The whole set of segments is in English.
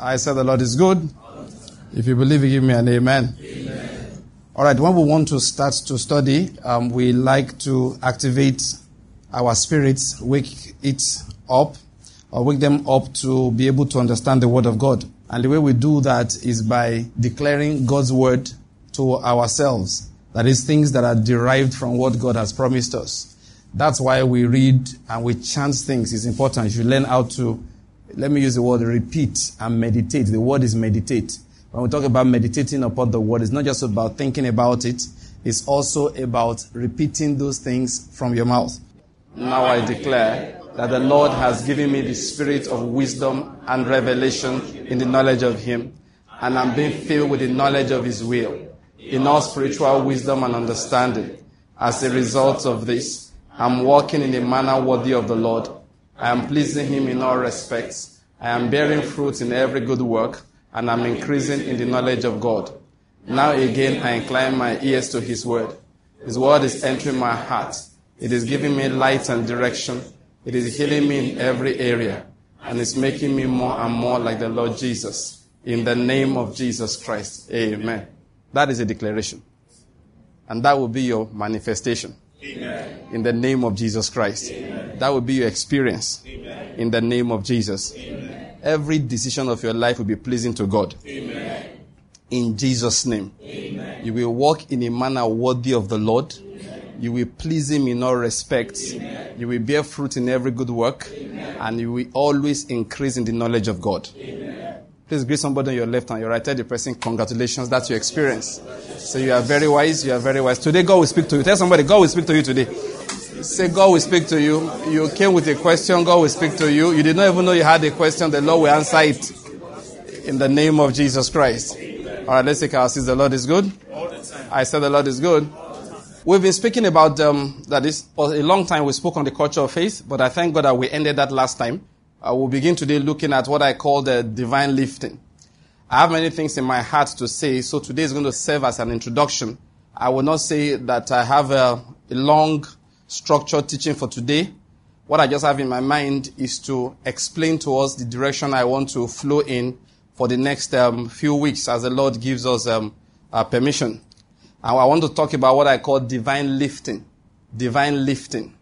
I said the Lord is good. If you believe, give me an amen. amen. All right, when we want to start to study, um, we like to activate our spirits, wake it up, or wake them up to be able to understand the Word of God. And the way we do that is by declaring God's Word to ourselves. That is, things that are derived from what God has promised us. That's why we read and we chant things. It's important. You learn how to, let me use the word repeat and meditate. The word is meditate. When we talk about meditating upon the word, it's not just about thinking about it. It's also about repeating those things from your mouth. Now I declare that the Lord has given me the spirit of wisdom and revelation in the knowledge of Him, and I'm being filled with the knowledge of His will, in all spiritual wisdom and understanding. As a result of this, I'm walking in a manner worthy of the Lord. I am pleasing Him in all respects. I am bearing fruit in every good work, and I'm increasing in the knowledge of God. Now again, I incline my ears to His word. His word is entering my heart. It is giving me light and direction. It is healing me in every area, and it's making me more and more like the Lord Jesus. In the name of Jesus Christ. Amen. That is a declaration. And that will be your manifestation. Amen. In the name of Jesus Christ. Amen. That will be your experience. Amen. In the name of Jesus. Every decision of your life will be pleasing to God. In Jesus' name. You will walk in a manner worthy of the Lord. You will please Him in all respects. You will bear fruit in every good work. And you will always increase in the knowledge of God. Please greet somebody on your left and your right. Tell the person, congratulations, that's your experience. So you are very wise, you are very wise. Today, God will speak to you. Tell somebody, God will speak to you today. Say, God will speak to you. You came with a question, God will speak to you. You did not even know you had a question, the Lord will answer it. In the name of Jesus Christ. All right, let's take our seats. The Lord is good. I said the Lord is good. We've been speaking about um, that is for a long time. We spoke on the culture of faith, but I thank God that we ended that last time. I will begin today looking at what I call the divine lifting. I have many things in my heart to say, so today is going to serve as an introduction. I will not say that I have a, a long structured teaching for today. What I just have in my mind is to explain to us the direction I want to flow in for the next um, few weeks as the Lord gives us um, uh, permission. And I want to talk about what I call divine lifting. Divine lifting.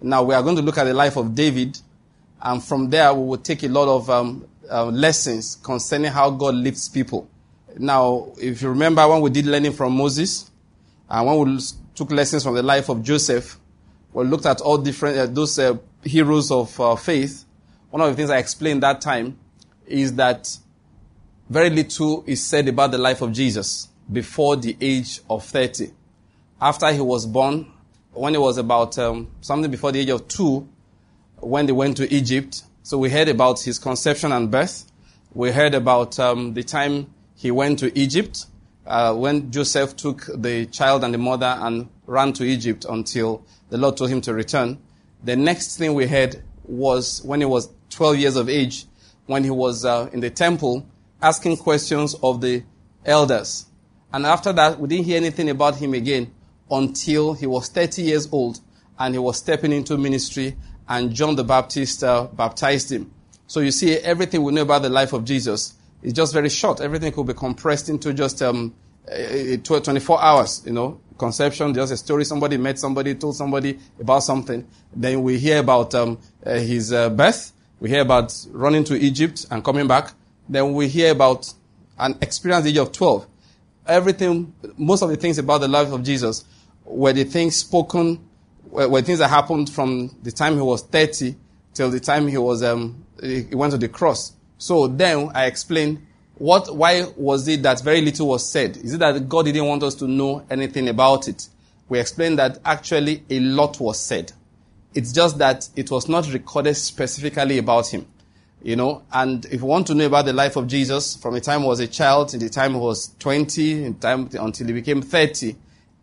Now we are going to look at the life of David and from there, we will take a lot of um, uh, lessons concerning how God lifts people. Now, if you remember when we did learning from Moses, and when we took lessons from the life of Joseph, we looked at all different, uh, those uh, heroes of uh, faith. One of the things I explained that time is that very little is said about the life of Jesus before the age of 30. After he was born, when he was about um, something before the age of two, when they went to Egypt. So we heard about his conception and birth. We heard about um, the time he went to Egypt, uh, when Joseph took the child and the mother and ran to Egypt until the Lord told him to return. The next thing we heard was when he was 12 years of age, when he was uh, in the temple asking questions of the elders. And after that, we didn't hear anything about him again until he was 30 years old and he was stepping into ministry and John the Baptist uh, baptized him. So you see, everything we know about the life of Jesus is just very short. Everything could be compressed into just um, 24 hours, you know, conception, just a story. Somebody met somebody, told somebody about something. Then we hear about um, uh, his uh, birth. We hear about running to Egypt and coming back. Then we hear about an experience the age of 12. Everything, most of the things about the life of Jesus were the things spoken were things that happened from the time he was 30 till the time he was um, he went to the cross. So then I explained what why was it that very little was said? Is it that God didn't want us to know anything about it? We explained that actually a lot was said. It's just that it was not recorded specifically about him. You know, and if you want to know about the life of Jesus from the time he was a child to the time he was 20, in time until he became 30,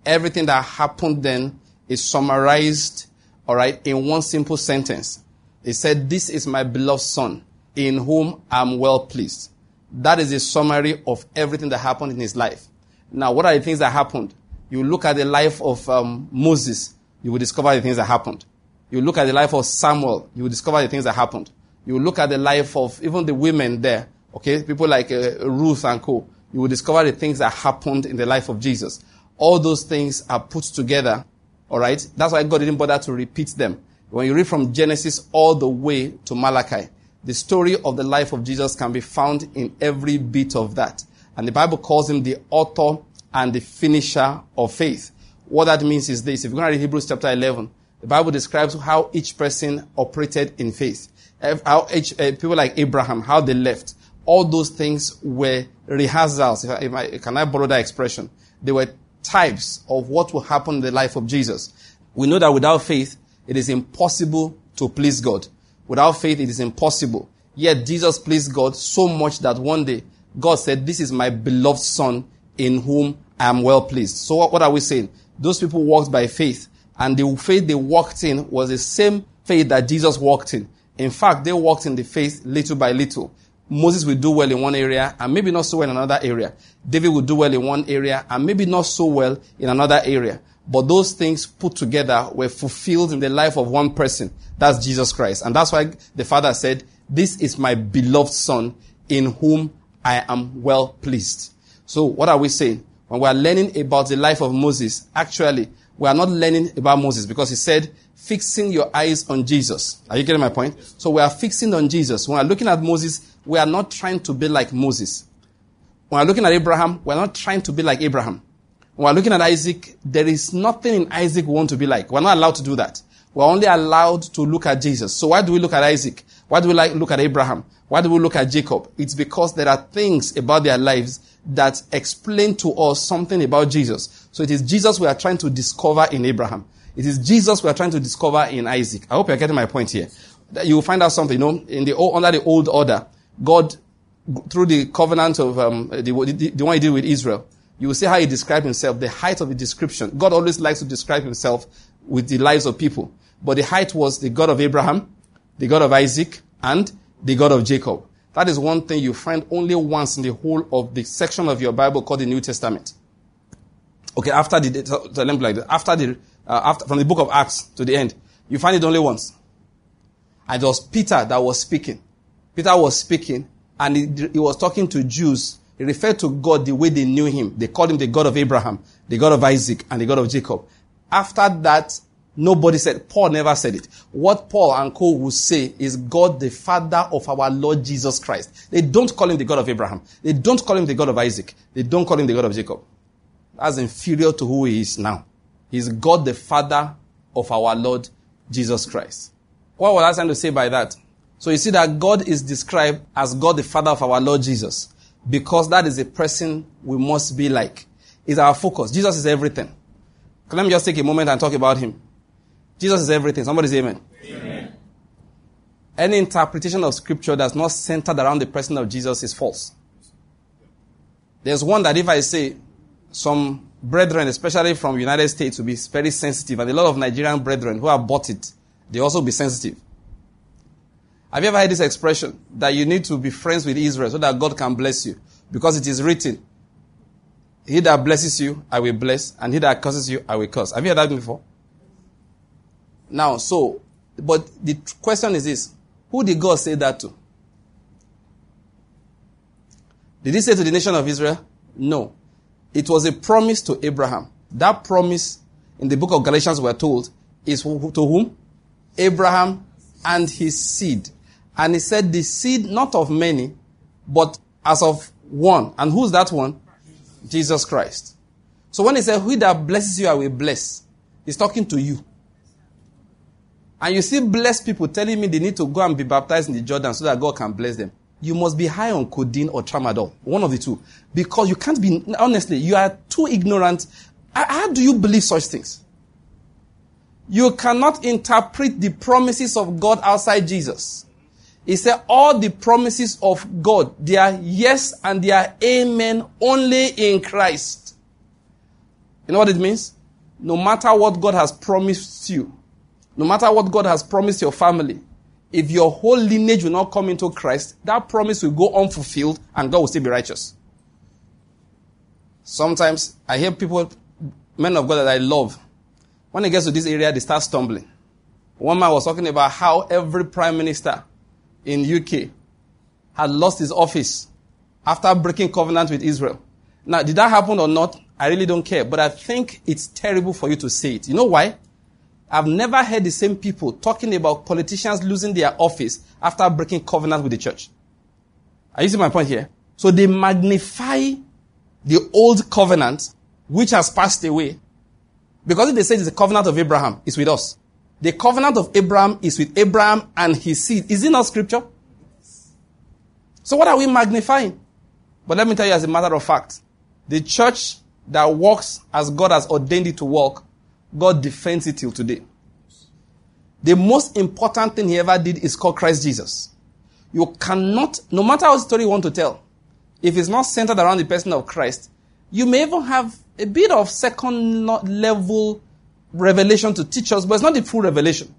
everything that happened then is summarized, all right, in one simple sentence. He said, This is my beloved son, in whom I'm well pleased. That is a summary of everything that happened in his life. Now, what are the things that happened? You look at the life of um, Moses, you will discover the things that happened. You look at the life of Samuel, you will discover the things that happened. You look at the life of even the women there Okay, people like uh, Ruth and co. You will discover the things that happened in the life of Jesus. All those things are put together. All right, that's why God didn't bother to repeat them. When you read from Genesis all the way to Malachi, the story of the life of Jesus can be found in every bit of that. And the Bible calls him the author and the finisher of faith. What that means is this. If you're going to read Hebrews chapter 11, the Bible describes how each person operated in faith. How each, uh, people like Abraham, how they left. All those things were rehearsals. If I, if I, can I borrow that expression? They were types of what will happen in the life of Jesus. We know that without faith, it is impossible to please God. Without faith, it is impossible. Yet Jesus pleased God so much that one day God said, this is my beloved son in whom I am well pleased. So what are we saying? Those people walked by faith and the faith they walked in was the same faith that Jesus walked in. In fact, they walked in the faith little by little. Moses will do well in one area and maybe not so well in another area. David will do well in one area and maybe not so well in another area. But those things put together were fulfilled in the life of one person. That's Jesus Christ. And that's why the Father said, this is my beloved Son in whom I am well pleased. So what are we saying? When we are learning about the life of Moses, actually, we are not learning about Moses because he said, fixing your eyes on Jesus. Are you getting my point? So we are fixing on Jesus. When we are looking at Moses, we are not trying to be like Moses. When we are looking at Abraham, we are not trying to be like Abraham. When we are looking at Isaac, there is nothing in Isaac we want to be like. We're not allowed to do that. We're only allowed to look at Jesus. So why do we look at Isaac? Why do we like, look at Abraham? Why do we look at Jacob? It's because there are things about their lives that explain to us something about Jesus. So it is Jesus we are trying to discover in Abraham. It is Jesus we are trying to discover in Isaac. I hope you're getting my point here. You will find out something, you know, in the, under the old order, God, through the covenant of, um, the, the, the one he did with Israel, you will see how he described himself, the height of the description. God always likes to describe himself with the lives of people. But the height was the God of Abraham, the God of Isaac, and the God of Jacob. That is one thing you find only once in the whole of the section of your Bible called the New Testament. Okay, after the, let me like that. After the, uh, after, from the book of Acts to the end, you find it only once. And it was Peter that was speaking. Peter was speaking and he, he was talking to Jews. He referred to God the way they knew him. They called him the God of Abraham, the God of Isaac, and the God of Jacob. After that, Nobody said, Paul never said it. What Paul and Co will say is God the Father of our Lord Jesus Christ. They don't call him the God of Abraham. They don't call him the God of Isaac. They don't call him the God of Jacob. That's inferior to who he is now. He's God the Father of our Lord Jesus Christ. What was I trying to say by that? So you see that God is described as God the Father of our Lord Jesus because that is a person we must be like. Is our focus. Jesus is everything. Let me just take a moment and talk about him. Jesus is everything. Somebody say amen. amen. Any interpretation of scripture that's not centered around the person of Jesus is false. There's one that if I say some brethren, especially from United States, will be very sensitive, and a lot of Nigerian brethren who have bought it, they also be sensitive. Have you ever heard this expression that you need to be friends with Israel so that God can bless you? Because it is written, He that blesses you, I will bless, and he that curses you, I will curse. Have you heard that before? Now, so, but the question is this who did God say that to? Did he say to the nation of Israel? No. It was a promise to Abraham. That promise in the book of Galatians, we're told, is to whom? Abraham and his seed. And he said, the seed not of many, but as of one. And who's that one? Jesus Christ. So when he said, Who that blesses you, I will bless, he's talking to you. And you see blessed people telling me they need to go and be baptized in the Jordan so that God can bless them. You must be high on codeine or tramadol. One of the two. Because you can't be, honestly, you are too ignorant. How do you believe such things? You cannot interpret the promises of God outside Jesus. He said all the promises of God, they are yes and they are amen only in Christ. You know what it means? No matter what God has promised you, no matter what God has promised your family, if your whole lineage will not come into Christ, that promise will go unfulfilled and God will still be righteous. Sometimes I hear people, men of God that I love, when it gets to this area, they start stumbling. One man was talking about how every prime minister in UK had lost his office after breaking covenant with Israel. Now, did that happen or not? I really don't care, but I think it's terrible for you to say it. You know why? I've never heard the same people talking about politicians losing their office after breaking covenant with the church. Are you seeing my point here? So they magnify the old covenant, which has passed away, because if they say it's the covenant of Abraham, it's with us. The covenant of Abraham is with Abraham and his seed. Is it not scripture? So what are we magnifying? But let me tell you as a matter of fact, the church that works as God has ordained it to work God defends it till today. The most important thing he ever did is call Christ Jesus. You cannot, no matter what story you want to tell, if it's not centered around the person of Christ, you may even have a bit of second level revelation to teach us, but it's not the full revelation.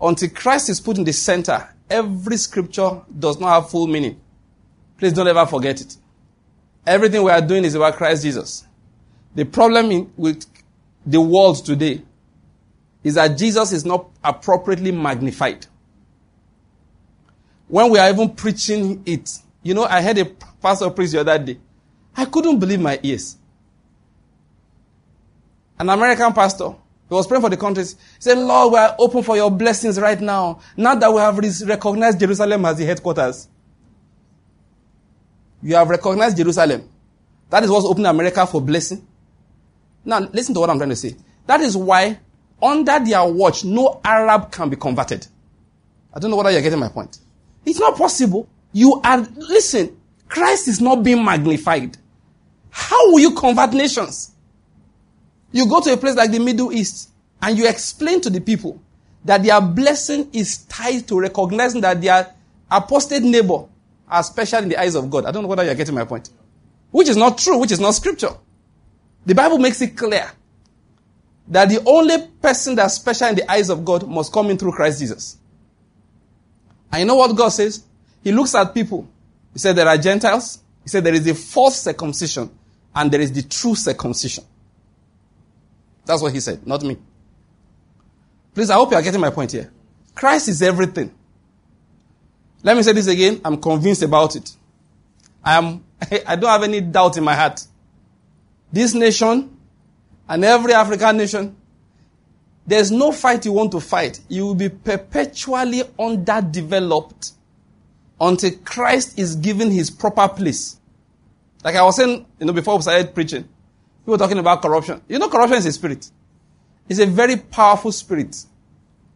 Until Christ is put in the center, every scripture does not have full meaning. Please don't ever forget it. Everything we are doing is about Christ Jesus. The problem in, with the world today is that Jesus is not appropriately magnified. When we are even preaching it, you know, I heard a pastor preach the other day. I couldn't believe my ears. An American pastor, he was praying for the countries. He said, Lord, we are open for your blessings right now. Now that we have recognized Jerusalem as the headquarters. You have recognized Jerusalem. That is what's opening America for blessing. Now, listen to what I'm trying to say. That is why, under their watch, no Arab can be converted. I don't know whether you're getting my point. It's not possible. You are, listen, Christ is not being magnified. How will you convert nations? You go to a place like the Middle East and you explain to the people that their blessing is tied to recognizing that their apostate neighbor are special in the eyes of God. I don't know whether you're getting my point. Which is not true, which is not scripture. The Bible makes it clear that the only person that's special in the eyes of God must come in through Christ Jesus. And you know what God says? He looks at people. He said there are Gentiles. He said there is a false circumcision and there is the true circumcision. That's what he said, not me. Please, I hope you are getting my point here. Christ is everything. Let me say this again. I'm convinced about it. I am, I don't have any doubt in my heart this nation and every African nation, there's no fight you want to fight. You will be perpetually underdeveloped until Christ is given his proper place. Like I was saying, you know, before we started preaching, were talking about corruption. You know, corruption is a spirit. It's a very powerful spirit.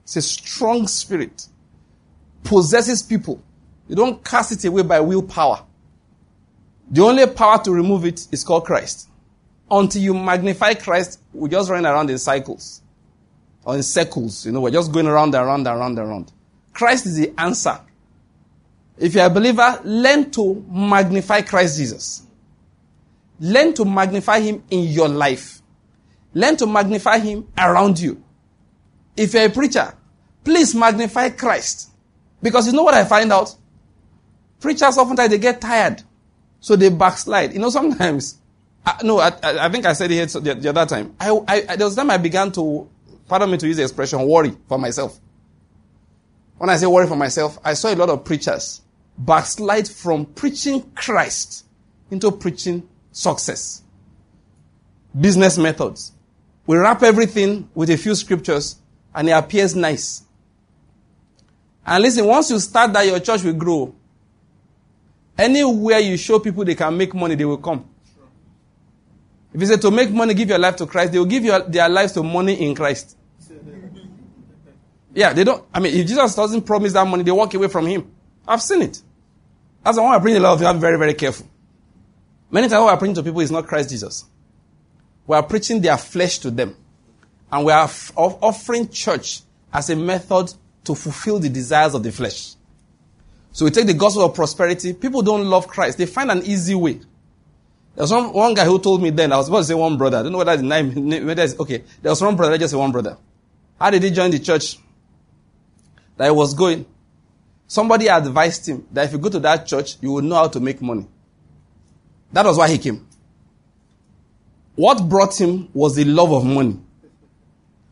It's a strong spirit. Possesses people. You don't cast it away by willpower. The only power to remove it is called Christ until you magnify Christ, we just run around in cycles or in circles. You know, we're just going around and around and around and around. Christ is the answer. If you're a believer, learn to magnify Christ Jesus. Learn to magnify Him in your life. Learn to magnify Him around you. If you're a preacher, please magnify Christ. Because you know what I find out? Preachers oftentimes they get tired. So they backslide. You know, sometimes uh, no, I, I, think I said it the, the other time. I, I, there was time I began to, pardon me to use the expression, worry for myself. When I say worry for myself, I saw a lot of preachers backslide from preaching Christ into preaching success. Business methods. We wrap everything with a few scriptures and it appears nice. And listen, once you start that, your church will grow. Anywhere you show people they can make money, they will come. If you say to make money, give your life to Christ, they will give your, their lives to money in Christ. Yeah, they don't. I mean, if Jesus doesn't promise that money, they walk away from Him. I've seen it. That's why I bring a lot of you. I'm very, very careful. Many times, what we're preaching to people is not Christ Jesus. We are preaching their flesh to them, and we are f- offering church as a method to fulfill the desires of the flesh. So we take the gospel of prosperity. People don't love Christ. They find an easy way. There was one, one guy who told me then, I was supposed to say one brother. I don't know whether the name, whether it's, okay. There was one brother, just say one brother. How did he join the church? That he was going. Somebody advised him that if you go to that church, you will know how to make money. That was why he came. What brought him was the love of money.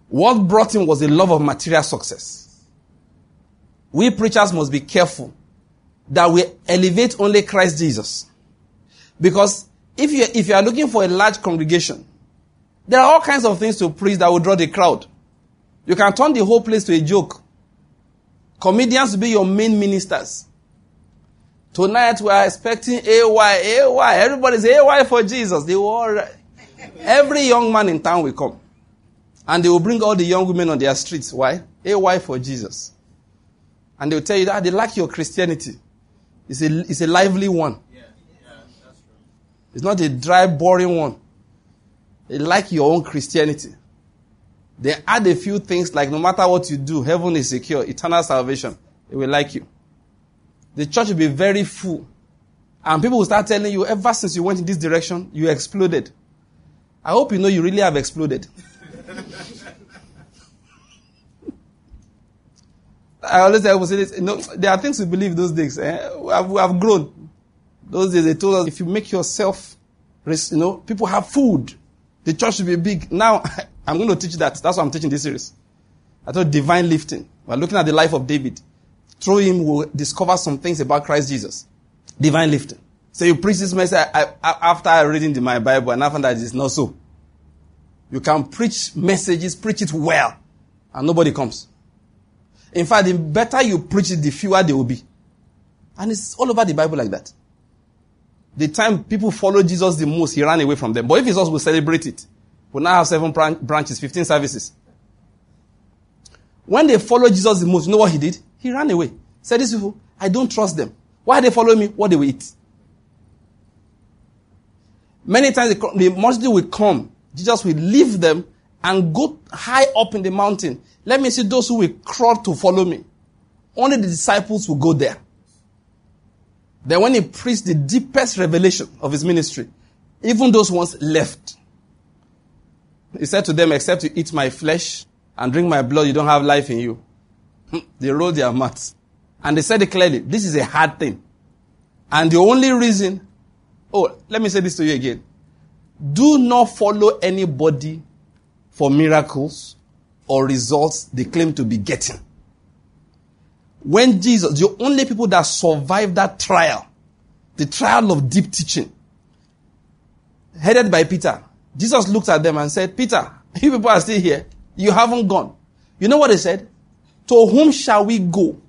What brought him was the love of material success. We preachers must be careful that we elevate only Christ Jesus. Because if you, if you are looking for a large congregation, there are all kinds of things to preach that will draw the crowd. You can turn the whole place to a joke. Comedians will be your main ministers. Tonight we are expecting AY, AY. Everybody's AY for Jesus. They will all, every young man in town will come. And they will bring all the young women on their streets. Why? AY for Jesus. And they will tell you that they like your Christianity. It's a, it's a lively one. Yeah. Yeah, it's not a dry, boring one. They like your own Christianity. They add a few things like no matter what you do, heaven is secure, eternal salvation. They will like you. The church will be very full. And people will start telling you, ever since you went in this direction, you exploded. I hope you know you really have exploded. I always tell people, say this, you know, there are things we believe those days. Eh? We, have, we have grown. Those days they told us if you make yourself, you know, people have food. The church should be big. Now, I'm going to teach that. That's why I'm teaching this series. I thought divine lifting. We're looking at the life of David. Through him, we'll discover some things about Christ Jesus. Divine lifting. So you preach this message I, I, after reading the, my Bible, and after that it's not so. You can preach messages, preach it well, and nobody comes. In fact, the better you preach it, the fewer they will be. And it's all over the Bible like that. The time people follow Jesus the most, he ran away from them. But if Jesus will celebrate it, we now have seven branches, 15 services. When they follow Jesus the most, you know what he did? He ran away. Said these people, I don't trust them. Why they follow me? What they will eat. Many times the multitude will come. Jesus will leave them and go high up in the mountain. Let me see those who will crawl to follow me. Only the disciples will go there. Then when he preached the deepest revelation of his ministry, even those ones left. He said to them, except you eat my flesh and drink my blood, you don't have life in you. Hmm, they rolled their mats. And they said it clearly, this is a hard thing. And the only reason, oh, let me say this to you again. Do not follow anybody for miracles or results they claim to be getting. When Jesus, the only people that survived that trial, the trial of deep teaching, headed by Peter, Jesus looked at them and said, Peter, you people are still here. You haven't gone. You know what he said? To whom shall we go?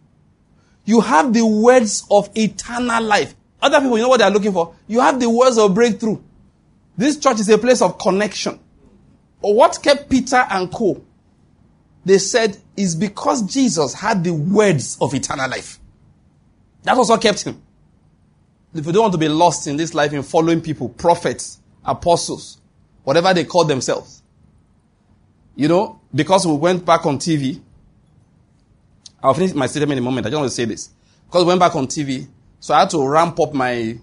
You have the words of eternal life. Other people, you know what they're looking for? You have the words of breakthrough. This church is a place of connection. What kept Peter and Co they said is because Jesus had the words of eternal life. That was what kept him. If you don't want to be lost in this life in following people, prophets, apostles, whatever they call themselves, you know, because we went back on TV, I'll finish my statement in a moment. I just want to say this. Because we went back on TV, so I had to ramp up my,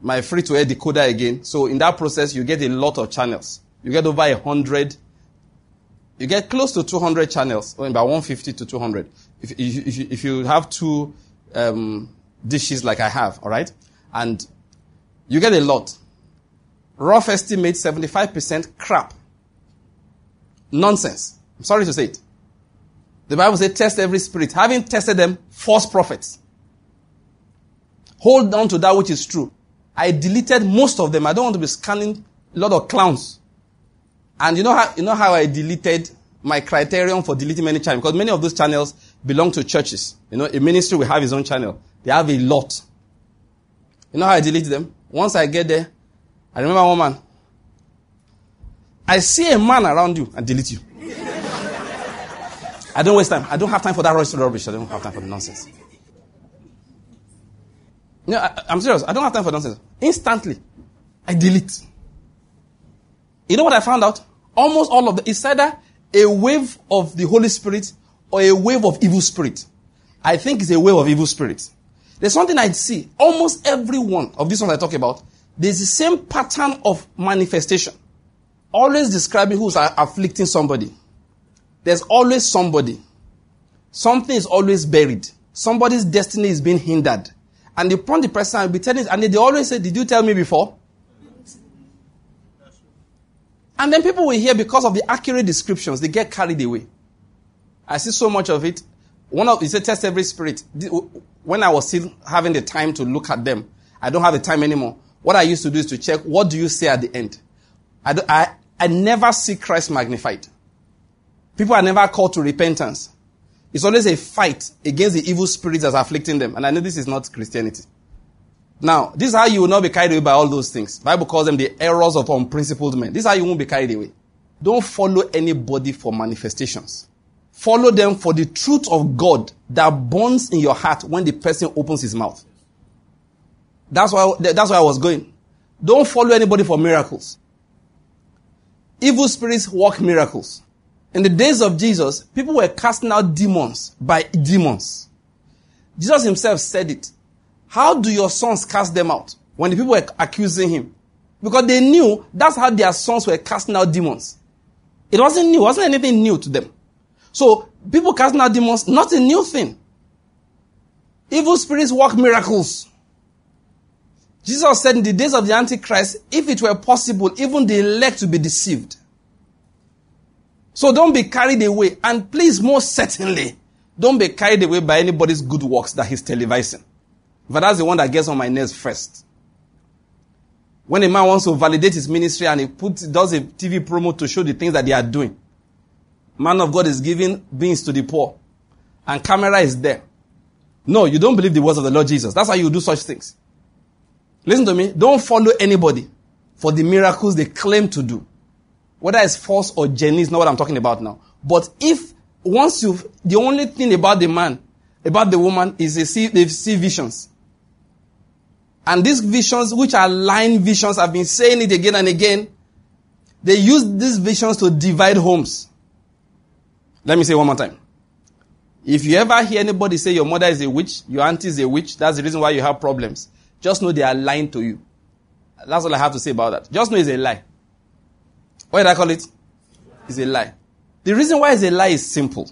my free to air decoder again. So in that process, you get a lot of channels. You get over a hundred you get close to 200 channels, or about 150 to 200. If, if, if you have two um, dishes like I have, all right, and you get a lot. Rough estimate 75% crap. Nonsense. I'm sorry to say it. The Bible says, test every spirit. Having tested them, false prophets. Hold on to that which is true. I deleted most of them. I don't want to be scanning a lot of clowns. And you know how, you know how I deleted my criterion for deleting many channels? Because many of those channels belong to churches. You know, a ministry will have his own channel. They have a lot. You know how I delete them? Once I get there, I remember one man. I see a man around you and delete you. I don't waste time. I don't have time for that rubbish. I don't have time for the nonsense. No, I, I'm serious. I don't have time for nonsense. Instantly, I delete. You know what I found out? Almost all of the, it's either a wave of the Holy Spirit or a wave of evil spirit. I think it's a wave of evil spirit. There's something I see. Almost every one of these ones I talk about, there's the same pattern of manifestation. Always describing who's afflicting somebody. There's always somebody. Something is always buried. Somebody's destiny is being hindered. And the point the person will be telling, and they always say, Did you tell me before? And then people will hear because of the accurate descriptions, they get carried away. I see so much of it. One of, you say test every spirit. when I was still having the time to look at them, I don't have the time anymore. What I used to do is to check what do you say at the end. I, I, I never see Christ magnified. People are never called to repentance. It's always a fight against the evil spirits that's afflicting them. And I know this is not Christianity. Now, this is how you will not be carried away by all those things. Bible calls them the errors of unprincipled men. This is how you won't be carried away. Don't follow anybody for manifestations. Follow them for the truth of God that burns in your heart when the person opens his mouth. That's why, that's why I was going. Don't follow anybody for miracles. Evil spirits work miracles. In the days of Jesus, people were casting out demons by demons. Jesus himself said it. How do your sons cast them out? When the people were accusing him. Because they knew that's how their sons were casting out demons. It wasn't new. It wasn't anything new to them. So people casting out demons, not a new thing. Evil spirits work miracles. Jesus said in the days of the Antichrist, if it were possible, even the elect to be deceived. So don't be carried away. And please, most certainly, don't be carried away by anybody's good works that he's televising. But that's the one that gets on my nerves first. When a man wants to validate his ministry and he puts, does a TV promo to show the things that they are doing. Man of God is giving beans to the poor. And camera is there. No, you don't believe the words of the Lord Jesus. That's how you do such things. Listen to me. Don't follow anybody for the miracles they claim to do. Whether it's false or genuine is not what I'm talking about now. But if once you, the only thing about the man, about the woman is they see, they see visions. And these visions, which are lying visions, I've been saying it again and again. They use these visions to divide homes. Let me say one more time. If you ever hear anybody say your mother is a witch, your auntie is a witch, that's the reason why you have problems. Just know they are lying to you. That's all I have to say about that. Just know it's a lie. What did I call it? It's a lie. The reason why it's a lie is simple.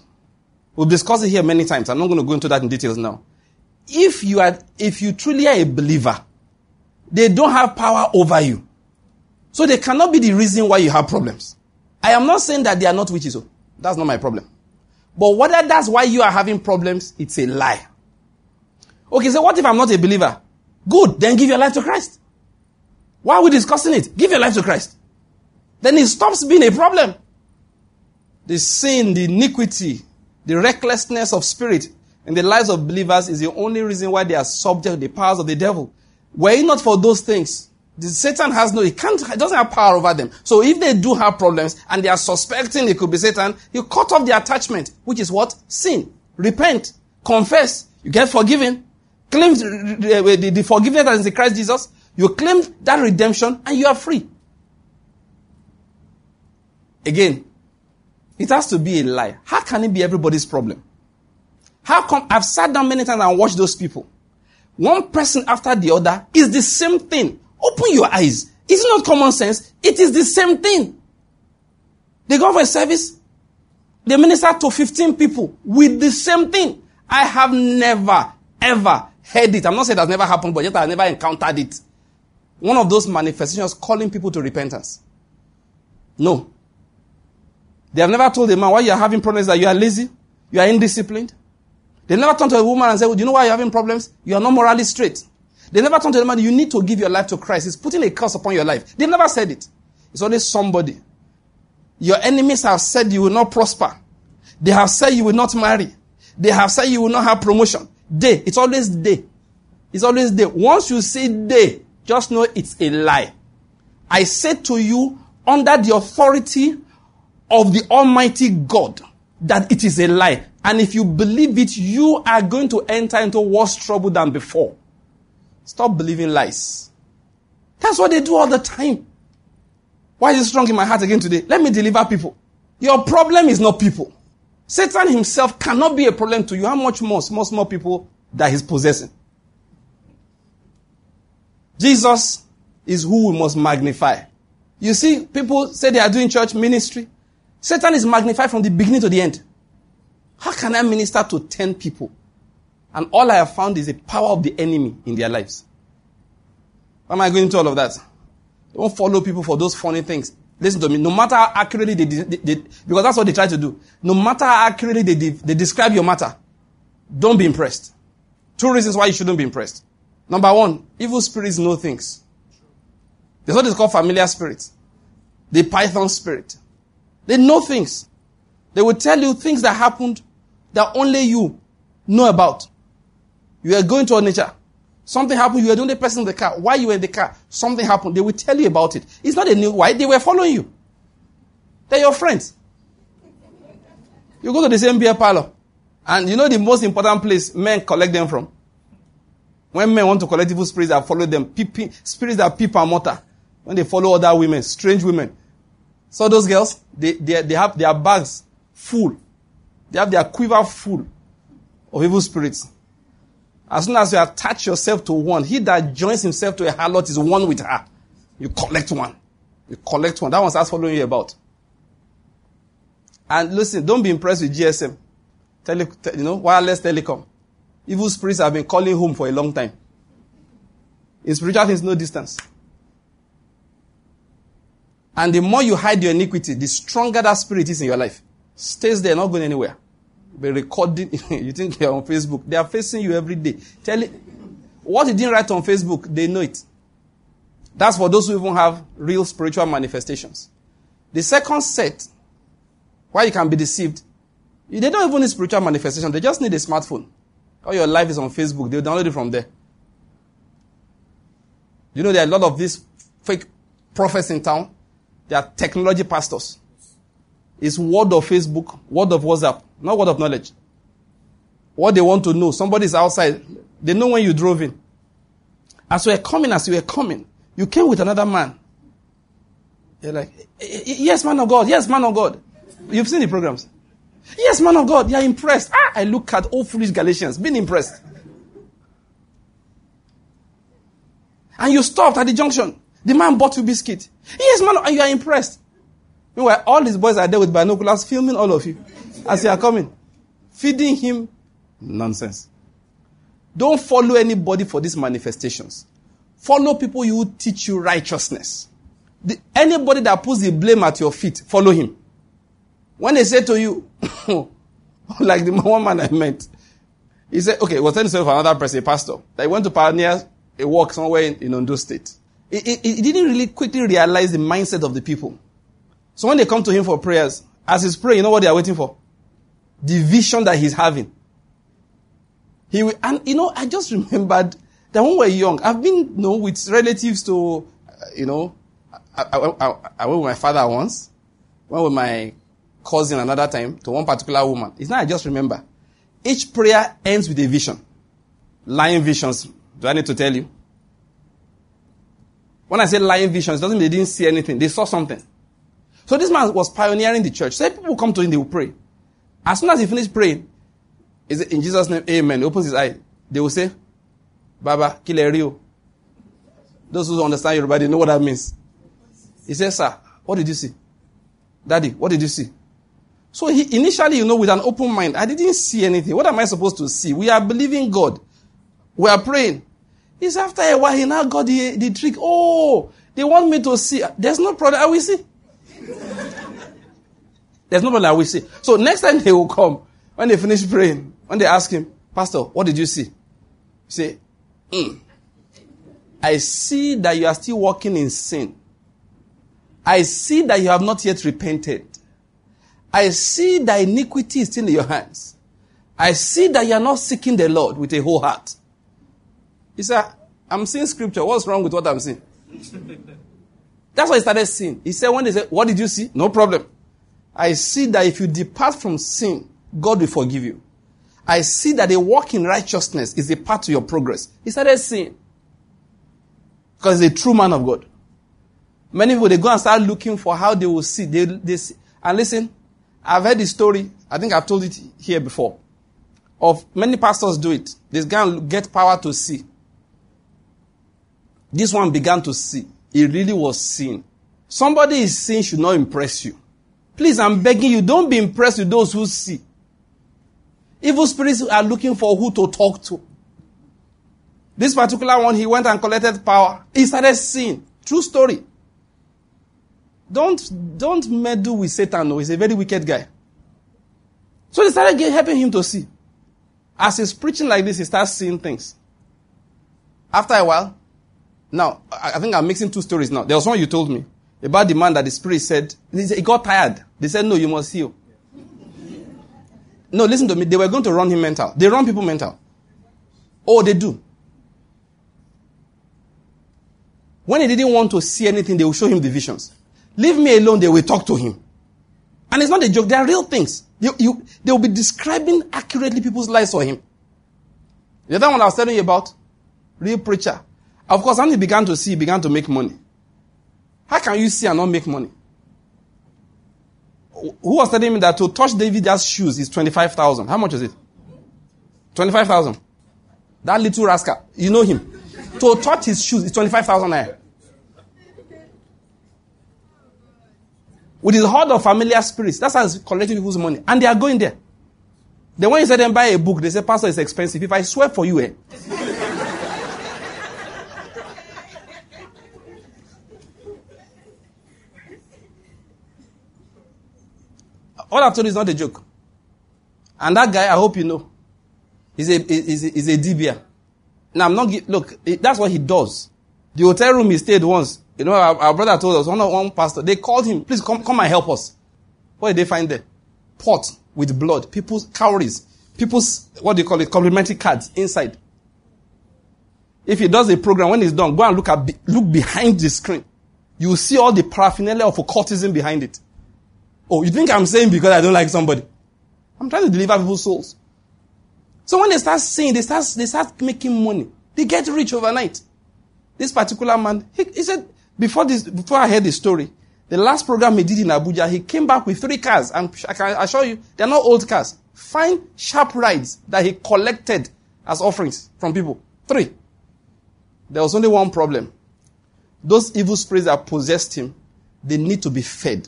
We've discussed it here many times. I'm not going to go into that in details now. If you are, if you truly are a believer, they don't have power over you. So they cannot be the reason why you have problems. I am not saying that they are not witches. So oh. that's not my problem. But whether that's why you are having problems, it's a lie. Okay, so what if I'm not a believer? Good, then give your life to Christ. Why are we discussing it? Give your life to Christ. Then it stops being a problem. The sin, the iniquity, the recklessness of spirit in the lives of believers is the only reason why they are subject to the powers of the devil. Were it not for those things, the Satan has no, he can't, he doesn't have power over them. So if they do have problems and they are suspecting it could be Satan, you cut off the attachment, which is what? Sin. Repent. Confess. You get forgiven. Claim the, the, the forgiveness that is in Christ Jesus. You claim that redemption and you are free. Again, it has to be a lie. How can it be everybody's problem? How come I've sat down many times and watched those people? One person after the other is the same thing. Open your eyes. It's not common sense. It is the same thing. They go for a service. They minister to 15 people with the same thing. I have never, ever heard it. I'm not saying that's never happened, but yet I've never encountered it. One of those manifestations calling people to repentance. No. They have never told a man why you are having problems that you are lazy, you are indisciplined. They never turn to a woman and say, well, do you know why you're having problems? You are not morally straight. They never turn to a man, you need to give your life to Christ. He's putting a curse upon your life. They never said it. It's always somebody. Your enemies have said you will not prosper. They have said you will not marry. They have said you will not have promotion. They. It's always they. It's always they. Once you say they, just know it's a lie. I say to you, under the authority of the Almighty God that it is a lie. And if you believe it, you are going to enter into worse trouble than before. Stop believing lies. That's what they do all the time. Why is it strong in my heart again today? Let me deliver people. Your problem is not people. Satan himself cannot be a problem to you. How much more small, small people that he's possessing? Jesus is who we must magnify. You see, people say they are doing church ministry. Satan is magnified from the beginning to the end. How can I minister to 10 people? And all I have found is the power of the enemy in their lives. Why am I going into all of that? Don't follow people for those funny things. Listen to me. No matter how accurately they, they, they because that's what they try to do. No matter how accurately they, they describe your matter, don't be impressed. Two reasons why you shouldn't be impressed. Number one, evil spirits know things. There's what is called familiar spirit. The python spirit. They know things. They will tell you things that happened that only you know about. You are going to a nature. Something happened. You were the only person in the car. Why you were in the car? Something happened. They will tell you about it. It's not a new why. They were following you. They're your friends. You go to the same beer parlor. And you know the most important place men collect them from? When men want to collect evil spirits that follow them, peeping, spirits that peep and mortar, when they follow other women, strange women. So those girls, they, they, they have their bags full. They have their quiver full of evil spirits. As soon as you attach yourself to one, he that joins himself to a harlot is one with her. You collect one. You collect one. That one starts following you about. And listen, don't be impressed with GSM. Tele, you know, wireless telecom. Evil spirits have been calling home for a long time. In spiritual things, no distance. And the more you hide your iniquity, the stronger that spirit is in your life. Stays there, not going anywhere. Be recording. you think you're on Facebook. They are facing you every day. Tell it. What you didn't write on Facebook, they know it. That's for those who even have real spiritual manifestations. The second set, why you can be deceived, they don't even need spiritual manifestation. They just need a smartphone. All your life is on Facebook. They'll download it from there. You know, there are a lot of these fake prophets in town. They are technology pastors. It's word of Facebook, word of WhatsApp, not word of knowledge. What they want to know, somebody's outside. They know when you drove in. As we are coming, as you were coming, you came with another man. You're like, eh, eh, eh, yes, man of God, yes, man of God. You've seen the programs. Yes, man of God, you're impressed. Ah, I look at all foolish Galatians, being impressed. And you stopped at the junction. The man bought you biscuit. Yes, man, and you are impressed. Meanwhile, all these boys are there with binoculars filming all of you as you are coming. Feeding him nonsense. Don't follow anybody for these manifestations. Follow people who teach you righteousness. The, anybody that puts the blame at your feet, follow him. When they say to you, like the one man I met, he said, okay, was telling for another person, a pastor, that he went to pioneer a work somewhere in, in Ondo State. He, he, he didn't really quickly realize the mindset of the people. So when they come to him for prayers, as he's praying, you know what they are waiting for? The vision that he's having. He will, and you know, I just remembered that when we were young, I've been, you know, with relatives to, uh, you know, I, I, I, I, went with my father once, went with my cousin another time to one particular woman. It's not I just remember. Each prayer ends with a vision. Lying visions. Do I need to tell you? When I say lying visions, doesn't mean they didn't see anything. They saw something. So this man was pioneering the church. So people come to him, they will pray. As soon as he finished praying, is in Jesus' name, amen. He opens his eye. They will say, Baba, kilerio. Those who understand Yoruba, they know what that means. He says, Sir, what did you see? Daddy, what did you see? So he, initially, you know, with an open mind, I didn't see anything. What am I supposed to see? We are believing God. We are praying. It's after a while he now got the, the trick. Oh, they want me to see. There's no problem. I will see. There's no problem. I will see. So next time they will come, when they finish praying, when they ask him, Pastor, what did you see? Say, mm, I see that you are still walking in sin. I see that you have not yet repented. I see that iniquity is still in your hands. I see that you are not seeking the Lord with a whole heart. He said, I'm seeing scripture. What's wrong with what I'm seeing? That's why he started seeing. He said, when they said, What did you see? No problem. I see that if you depart from sin, God will forgive you. I see that a walk in righteousness is a part to your progress. He started seeing. Because he's a true man of God. Many people, they go and start looking for how they will see. They, they see. And listen, I've heard the story, I think I've told it here before, of many pastors do it. They can get power to see. This one began to see. He really was seeing. Somebody is seeing should not impress you. Please, I'm begging you, don't be impressed with those who see. Evil spirits are looking for who to talk to. This particular one, he went and collected power. He started seeing. True story. Don't, don't meddle with Satan. No, he's a very wicked guy. So they started helping him to see. As he's preaching like this, he starts seeing things. After a while, now, I think I'm mixing two stories now. There was one you told me about the man that the spirit said, he got tired. They said, no, you must heal. No, listen to me. They were going to run him mental. They run people mental. Oh, they do. When he didn't want to see anything, they will show him the visions. Leave me alone, they will talk to him. And it's not a joke, they are real things. You, you, they will be describing accurately people's lives for him. The other one I was telling you about, real preacher. Of course, when he began to see, he began to make money. How can you see and not make money? Who was telling me that to touch David's shoes is 25,000? How much is it? 25,000. That little rascal, you know him. to touch his shoes is 25,000 naira. With his horde of familiar spirits, that's how he's collecting people's money. And they are going there. Then when you say them buy a book, they say, Pastor, it's expensive. If I swear for you, eh? All I've told you is not a joke. And that guy, I hope you know, he's a, he's a, he's a dibia. Now, I'm not, look, that's what he does. The hotel room he stayed once, you know, our, our brother told us, one, one pastor, they called him, please come, come and help us. What did they find there? Pot with blood, people's cowries, people's, what do you call it, complimentary cards inside. If he does a program, when he's done, go and look at, look behind the screen. You will see all the paraphernalia of occultism behind it. Oh, you think I'm saying because I don't like somebody? I'm trying to deliver people's souls. So when they start saying, they start, they start making money. They get rich overnight. This particular man, he, he said, before this, before I heard the story, the last program he did in Abuja, he came back with three cars, and I can assure you, they're not old cars. Fine, sharp rides that he collected as offerings from people. Three. There was only one problem. Those evil spirits that possessed him, they need to be fed.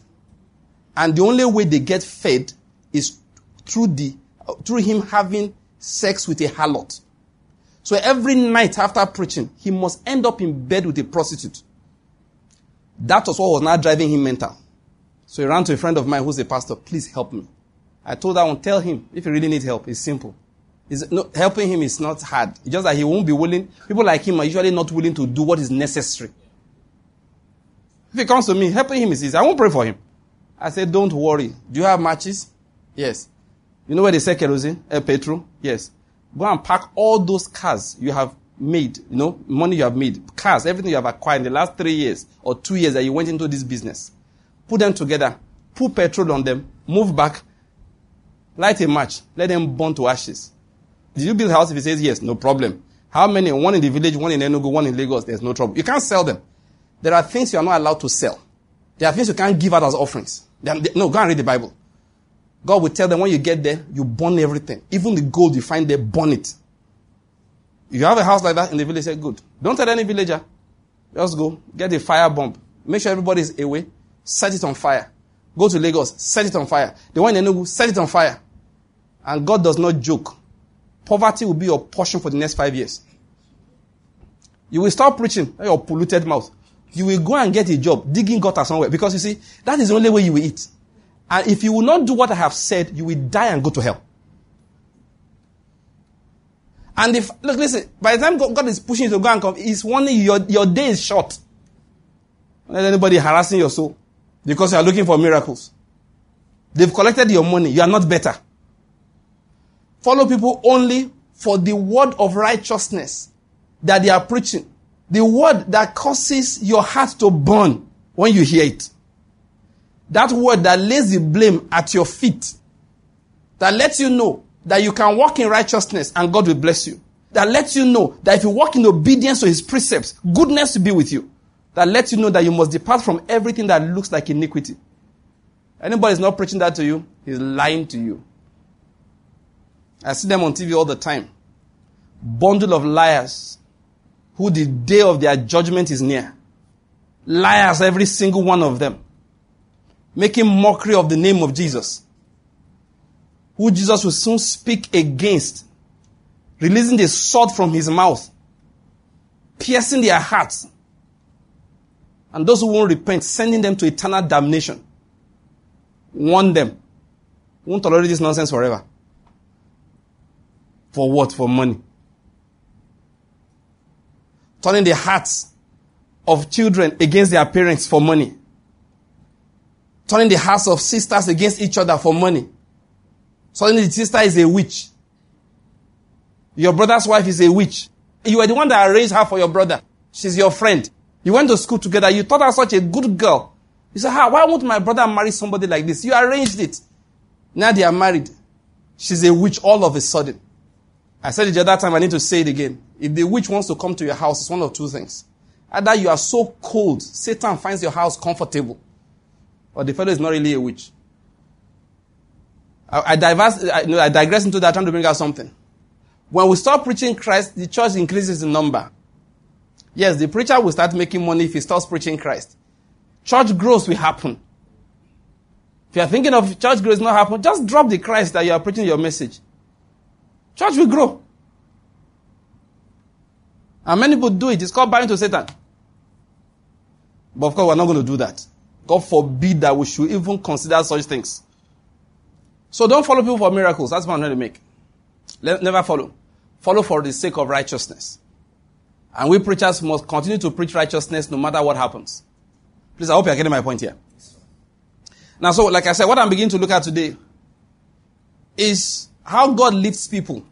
And the only way they get fed is through the, through him having sex with a harlot. So every night after preaching, he must end up in bed with a prostitute. That was what was now driving him mental. So he ran to a friend of mine who's a pastor. Please help me. I told that one, tell him if he really needs help. It's simple. It's, no, helping him is not hard. It's just that he won't be willing. People like him are usually not willing to do what is necessary. If he comes to me, helping him is easy. I won't pray for him. I said, don't worry. Do you have matches? Yes. You know where they sell kerosene? Uh, petrol? Yes. Go and pack all those cars you have made, you know, money you have made, cars, everything you have acquired in the last three years or two years that you went into this business. Put them together, put petrol on them, move back, light a match, let them burn to ashes. Did you build a house? If he says yes, no problem. How many? One in the village, one in Enugu, one in Lagos, there's no trouble. You can't sell them. There are things you are not allowed to sell. There are things you can't give out as offerings. No, go and read the Bible. God will tell them when you get there, you burn everything. Even the gold you find there, burn it. You have a house like that in the village, say, good. Don't tell any villager. Just go, get a fire bomb. Make sure everybody is away. Set it on fire. Go to Lagos, set it on fire. The one in Enugu, set it on fire. And God does not joke. Poverty will be your portion for the next five years. You will stop preaching your polluted mouth. You will go and get a job digging gutter somewhere because you see, that is the only way you will eat. And if you will not do what I have said, you will die and go to hell. And if, look, listen, by the time God is pushing you to go and come, He's warning you, your, your day is short. Don't let anybody harassing your soul because you are looking for miracles. They've collected your money. You are not better. Follow people only for the word of righteousness that they are preaching. The word that causes your heart to burn when you hear it. That word that lays the blame at your feet. That lets you know that you can walk in righteousness and God will bless you. That lets you know that if you walk in obedience to his precepts, goodness will be with you. That lets you know that you must depart from everything that looks like iniquity. Anybody is not preaching that to you, he's lying to you. I see them on TV all the time. Bundle of liars who the day of their judgment is near. Liars, every single one of them. Making mockery of the name of Jesus. Who Jesus will soon speak against. Releasing the sword from his mouth. Piercing their hearts. And those who won't repent, sending them to eternal damnation. Warn them. Won't tolerate this nonsense forever. For what? For money. Turning the hearts of children against their parents for money. Turning the hearts of sisters against each other for money. Suddenly the sister is a witch. Your brother's wife is a witch. You are the one that arranged her for your brother. She's your friend. You went to school together. You thought her such a good girl. You said, why won't my brother marry somebody like this? You arranged it. Now they are married. She's a witch all of a sudden. I said it the other time, I need to say it again. If the witch wants to come to your house, it's one of two things. Either you are so cold, Satan finds your house comfortable, or the fellow is not really a witch. I, I, diverse, I, I digress into that, trying to bring out something. When we stop preaching Christ, the church increases in number. Yes, the preacher will start making money if he stops preaching Christ. Church growth will happen. If you are thinking of church growth not happen, just drop the Christ that you are preaching your message. Church will grow. And many people do it. It's called buying to Satan. But of course, we're not going to do that. God forbid that we should even consider such things. So don't follow people for miracles. That's what I'm trying to make. never follow. Follow for the sake of righteousness. And we preachers must continue to preach righteousness no matter what happens. Please, I hope you're getting my point here. Now, so, like I said, what I'm beginning to look at today is how God lifts people.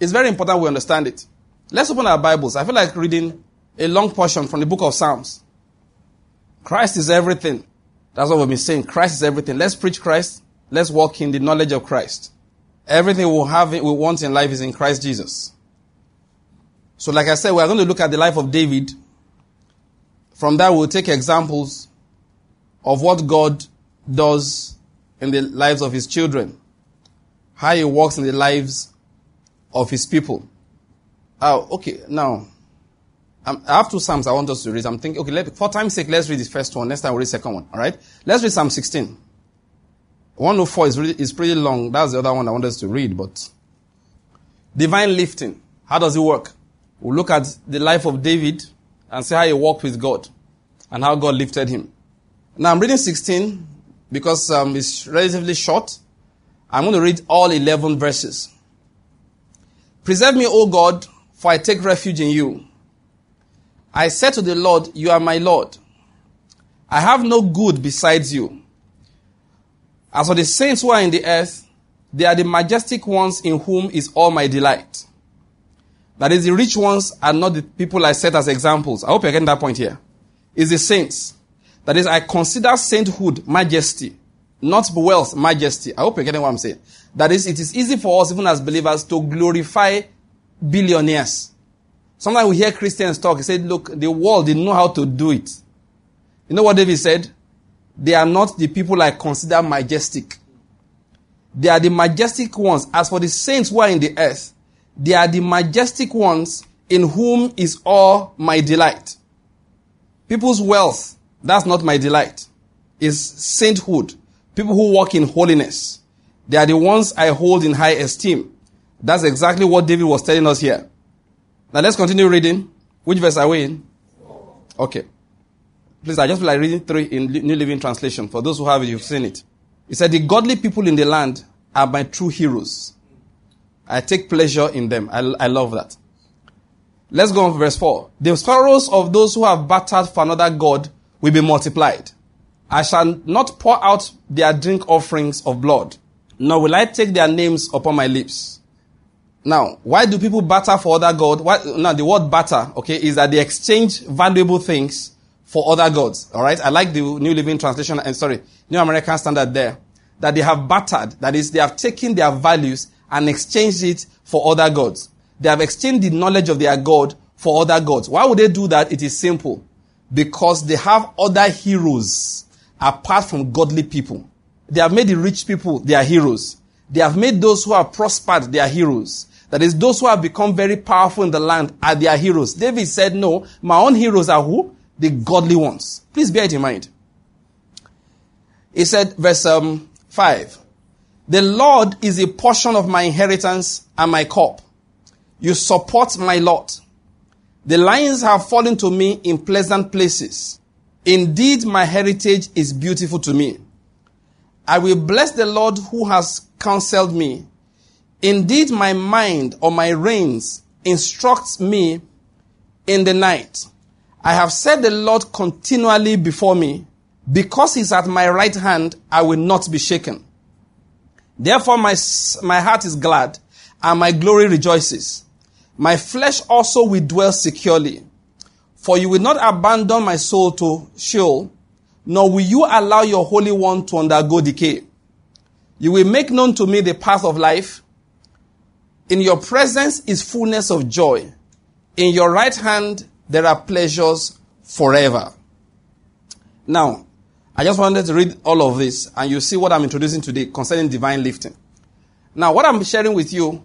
It's very important we understand it. Let's open our Bibles. I feel like reading a long portion from the book of Psalms. Christ is everything. That's what we've been saying. Christ is everything. Let's preach Christ. Let's walk in the knowledge of Christ. Everything we have, we want in life is in Christ Jesus. So, like I said, we are going to look at the life of David. From that, we'll take examples of what God does in the lives of his children, how he works in the lives of his people. Oh, okay, now, um, I have two Psalms I want us to read. I'm thinking, okay, let, for time's sake, let's read the first one. Next time we'll read the second one. All right? Let's read Psalm 16. 104 is, really, is pretty long. That's the other one I want us to read, but divine lifting. How does it work? We'll look at the life of David and see how he walked with God and how God lifted him. Now I'm reading 16 because um, it's relatively short. I'm going to read all 11 verses. Preserve me, O God, for I take refuge in you. I said to the Lord, You are my Lord. I have no good besides you. As for the saints who are in the earth, they are the majestic ones in whom is all my delight. That is, the rich ones are not the people I set as examples. I hope you're getting that point here. It's the saints. That is, I consider sainthood majesty, not wealth majesty. I hope you're getting what I'm saying. That is, it is easy for us, even as believers, to glorify billionaires. Sometimes we hear Christians talk. He said, look, the world didn't know how to do it. You know what David said? They are not the people I consider majestic. They are the majestic ones. As for the saints who are in the earth, they are the majestic ones in whom is all my delight. People's wealth, that's not my delight. Is sainthood. People who walk in holiness. They are the ones I hold in high esteem. That's exactly what David was telling us here. Now let's continue reading. Which verse are we in? Okay. Please, I just like reading three in New Living Translation. For those who have it, you've seen it. He said, The godly people in the land are my true heroes. I take pleasure in them. I, I love that. Let's go on verse 4. The sorrows of those who have battered for another God will be multiplied. I shall not pour out their drink offerings of blood, nor will I take their names upon my lips. Now, why do people batter for other gods? Why, now, the word batter, okay, is that they exchange valuable things for other gods. All right, I like the New Living Translation and sorry, New American Standard there. That they have battered, that is, they have taken their values and exchanged it for other gods. They have exchanged the knowledge of their God for other gods. Why would they do that? It is simple. Because they have other heroes apart from godly people. They have made the rich people their heroes. They have made those who have prospered their heroes. That is, those who have become very powerful in the land are their heroes. David said, no, my own heroes are who? The godly ones. Please bear it in mind. He said, verse um, 5. The Lord is a portion of my inheritance and my cup. You support my lot. The lions have fallen to me in pleasant places. Indeed, my heritage is beautiful to me. I will bless the Lord who has counseled me. Indeed, my mind or my reins instructs me in the night. I have set the Lord continually before me. Because he's at my right hand, I will not be shaken. Therefore, my, my heart is glad and my glory rejoices. My flesh also will dwell securely. For you will not abandon my soul to Sheol, nor will you allow your Holy One to undergo decay. You will make known to me the path of life. In your presence is fullness of joy. In your right hand there are pleasures forever. Now, I just wanted to read all of this and you see what I'm introducing today concerning divine lifting. Now, what I'm sharing with you,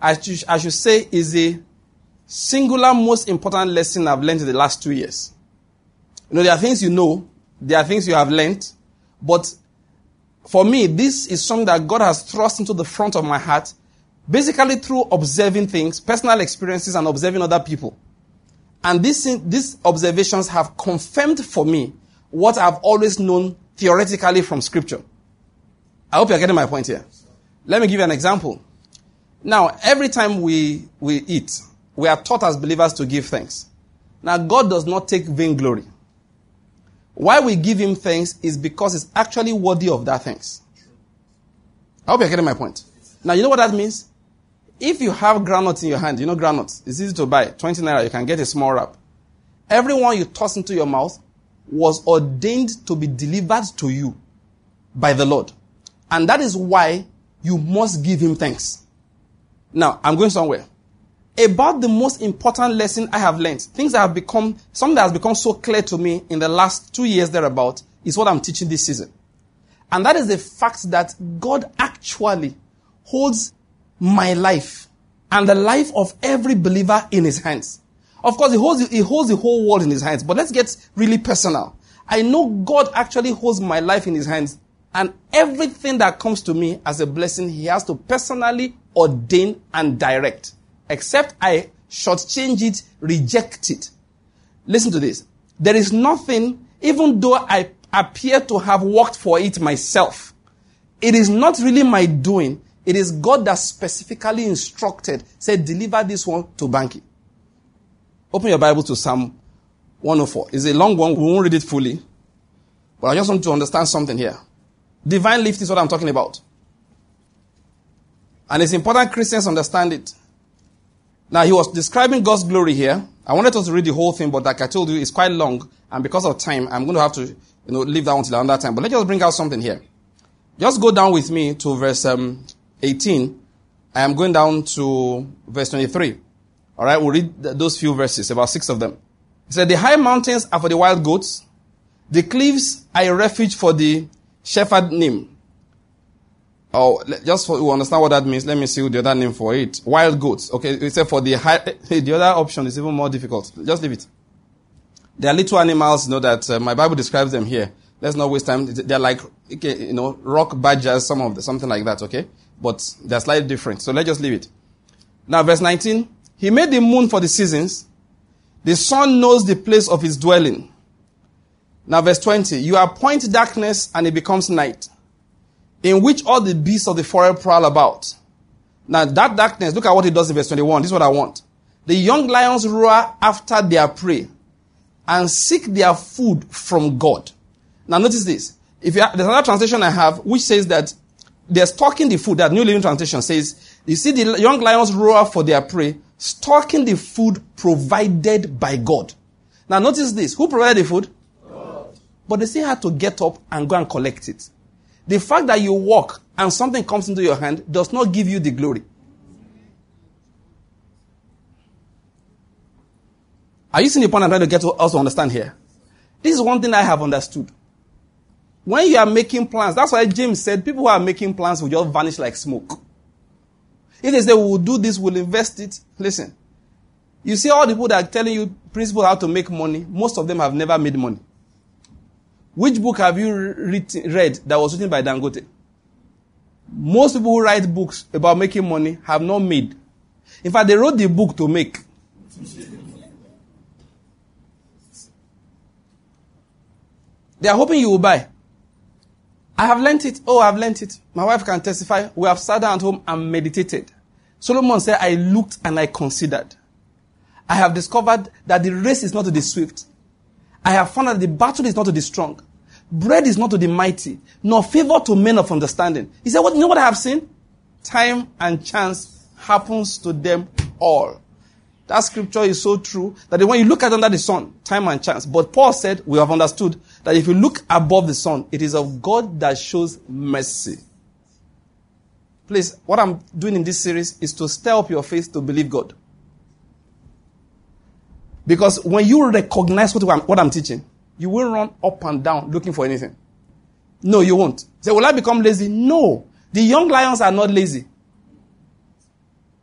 I should, I should say, is a singular most important lesson I've learned in the last two years. You know, there are things you know, there are things you have learned, but for me, this is something that God has thrust into the front of my heart, basically through observing things, personal experiences, and observing other people. And this, these observations have confirmed for me what I've always known theoretically from scripture. I hope you're getting my point here. Let me give you an example. Now, every time we, we eat, we are taught as believers to give thanks. Now, God does not take vainglory. Why we give Him thanks is because it's actually worthy of that thanks. I hope you're getting my point. Now, you know what that means? If you have groundnuts in your hand, you know groundnuts, it's easy to buy. 20 naira, you can get a small wrap. Everyone you toss into your mouth was ordained to be delivered to you by the Lord. And that is why you must give him thanks. Now, I'm going somewhere. About the most important lesson I have learned, things that have become, something that has become so clear to me in the last two years thereabout, is what I'm teaching this season. And that is the fact that God actually holds my life and the life of every believer in his hands. Of course, he holds, he holds the whole world in his hands, but let's get really personal. I know God actually holds my life in his hands and everything that comes to me as a blessing, he has to personally ordain and direct. Except I shortchange it, reject it. Listen to this. There is nothing, even though I appear to have worked for it myself, it is not really my doing. It is God that specifically instructed, said, deliver this one to Banky. Open your Bible to Psalm 104. It's a long one. We won't read it fully. But I just want to understand something here. Divine lift is what I'm talking about. And it's important Christians understand it. Now, he was describing God's glory here. I wanted us to read the whole thing, but like I told you, it's quite long. And because of time, I'm going to have to, you know, leave that until another time. But let's just bring out something here. Just go down with me to verse um, 18. I am going down to verse 23. All right, we'll read th- those few verses, about six of them. He said, The high mountains are for the wild goats, the cliffs are a refuge for the shephanim. Oh, just for you understand what that means, let me see the other name for it. Wild goats. Okay, said for the high, the other option is even more difficult. Just leave it. They are little animals, you know, that uh, my Bible describes them here. Let's not waste time. They're like, you know, rock badgers, some of the, something like that, okay? But they're slightly different. So let's just leave it. Now, verse 19. He made the moon for the seasons. The sun knows the place of his dwelling. Now, verse 20. You appoint darkness and it becomes night, in which all the beasts of the forest prowl about. Now, that darkness, look at what it does in verse 21. This is what I want. The young lions roar after their prey and seek their food from God. Now, notice this. If you have, there's another translation I have which says that they're stalking the food. That New Living Translation says, you see the young lions roar for their prey stalking the food provided by God. Now notice this. Who provided the food? God. But they still had to get up and go and collect it. The fact that you walk and something comes into your hand does not give you the glory. Are you seeing the point I'm trying to get us to understand here? This is one thing I have understood. When you are making plans, that's why James said people who are making plans will just vanish like smoke. If they say we'll do this, we'll invest it. Listen. You see all the people that are telling you principle how to make money, most of them have never made money. Which book have you written, read that was written by Dangote? Most people who write books about making money have not made. In fact, they wrote the book to make. they are hoping you will buy. I have learnt it. Oh, I've learnt it. My wife can testify. We have sat down at home and meditated. Solomon said, I looked and I considered. I have discovered that the race is not to the swift. I have found that the battle is not to the strong. Bread is not to the mighty, nor favor to men of understanding. He said, what, you know what I have seen? Time and chance happens to them all. That scripture is so true that when you look at under the sun, time and chance. But Paul said, we have understood that if you look above the sun, it is of God that shows mercy. Please, what I'm doing in this series is to stir up your faith to believe God. Because when you recognize what I'm, what I'm teaching, you will run up and down looking for anything. No, you won't. Say, will I become lazy? No. The young lions are not lazy.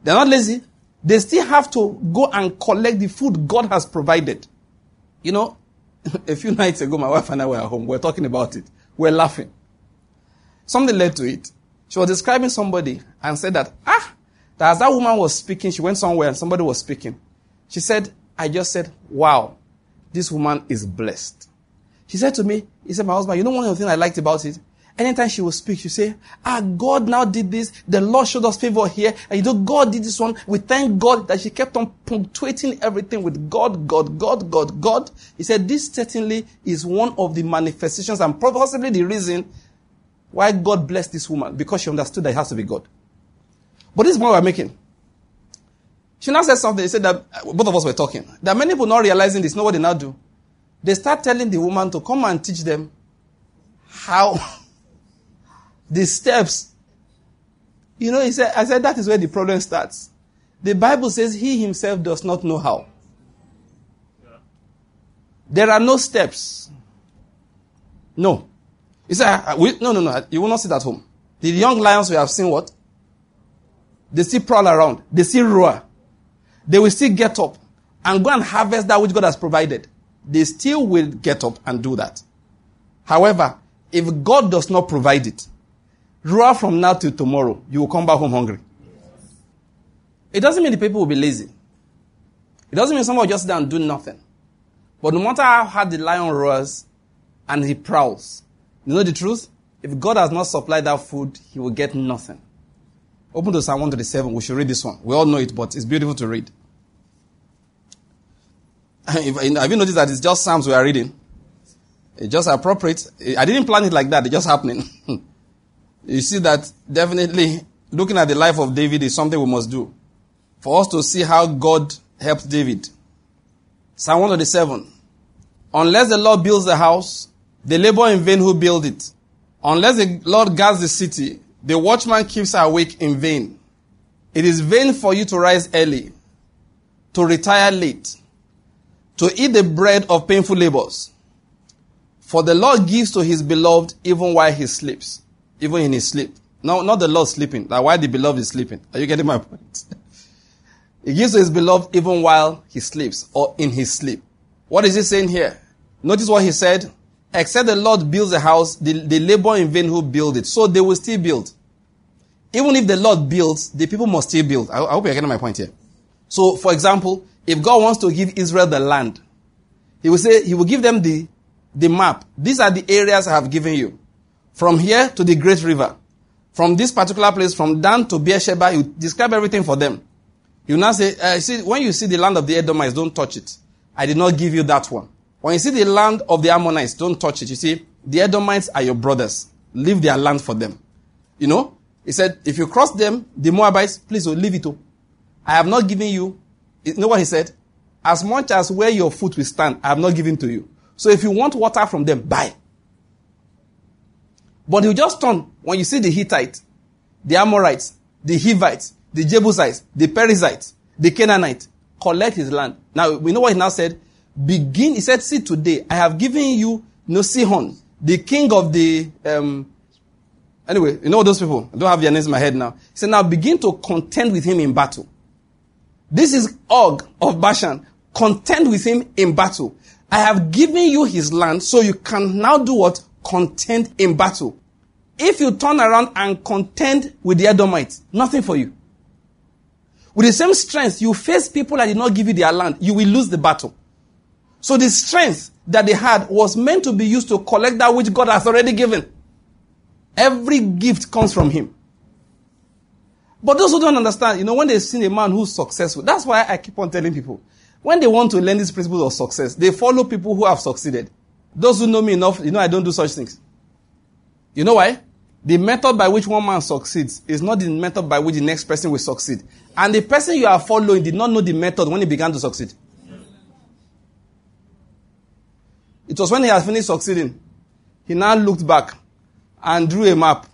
They're not lazy. They still have to go and collect the food God has provided. You know, a few nights ago, my wife and I were at home. We are talking about it. We are laughing. Something led to it. She was describing somebody and said that, ah, that as that woman was speaking, she went somewhere and somebody was speaking. She said, I just said, wow, this woman is blessed. She said to me, he said, my husband, you know one of the things I liked about it? Anytime she will speak, she say, ah, God now did this. The Lord showed us favor here. And you know, God did this one. We thank God that she kept on punctuating everything with God, God, God, God, God. He said, this certainly is one of the manifestations and possibly the reason why God blessed this woman because she understood that it has to be God. But this is what we're making. She now said something. He said that uh, both of us were talking. That many people not realizing this, know what they now do. They start telling the woman to come and teach them how the steps. You know, he said, I said that is where the problem starts. The Bible says he himself does not know how. There are no steps. No. He said, we, no, no, no, you will not sit at home. The young lions we have seen what? They still prowl around. They still roar they will still get up and go and harvest that which God has provided. They still will get up and do that. However, if God does not provide it, roar from now till tomorrow, you will come back home hungry. It doesn't mean the people will be lazy. It doesn't mean someone will just sit down and do nothing. But no matter how hard the lion roars and he prowls, you know the truth? If God has not supplied that food, he will get nothing. Open to Psalm 137. We should read this one. We all know it, but it's beautiful to read. have you noticed that it's just Psalms we are reading? It's just appropriate. I didn't plan it like that. It's just happening. you see that definitely looking at the life of David is something we must do. For us to see how God helped David. Psalm 137. Unless the Lord builds the house, they labor in vain who build it. Unless the Lord guards the city, the watchman keeps awake in vain. It is vain for you to rise early, to retire late, to eat the bread of painful labors. For the Lord gives to his beloved even while he sleeps, even in his sleep. No, not the Lord sleeping, that while the beloved is sleeping. Are you getting my point? he gives to his beloved even while he sleeps or in his sleep. What is he saying here? Notice what he said Except the Lord builds a house, they, they labor in vain who build it. So they will still build. Even if the Lord builds, the people must still build. I, I hope you're getting my point here. So, for example, if God wants to give Israel the land, He will say, He will give them the, the map. These are the areas I have given you. From here to the great river. From this particular place, from Dan to Beersheba, you describe everything for them. You now say, uh, see, when you see the land of the Edomites, don't touch it. I did not give you that one. When you see the land of the Ammonites, don't touch it. You see, the Edomites are your brothers. Leave their land for them. You know? He said, if you cross them, the Moabites, please oh, leave it. Oh. I have not given you. You know what he said? As much as where your foot will stand, I have not given to you. So if you want water from them, buy. But you just turn when you see the Hittite, the Amorites, the Hivites, the Jebusites, the Perizzites, the Canaanite, collect his land. Now, we know what he now said. Begin, he said, see today, I have given you no Sihon, the king of the, um, anyway, you know those people. I don't have their names in my head now. He said, now begin to contend with him in battle. This is Og of Bashan. Contend with him in battle. I have given you his land so you can now do what? Contend in battle. If you turn around and contend with the Edomites, nothing for you. With the same strength, you face people that did not give you their land, you will lose the battle. So the strength that they had was meant to be used to collect that which God has already given. Every gift comes from him. But those who don't understand, you know, when they see a man who's successful, that's why I keep on telling people, when they want to learn these principles of success, they follow people who have succeeded. Those who know me enough, you know, I don't do such things. You know why? The method by which one man succeeds is not the method by which the next person will succeed. And the person you are following did not know the method when he began to succeed. It was when he had finished succeeding, he now looked back and drew a map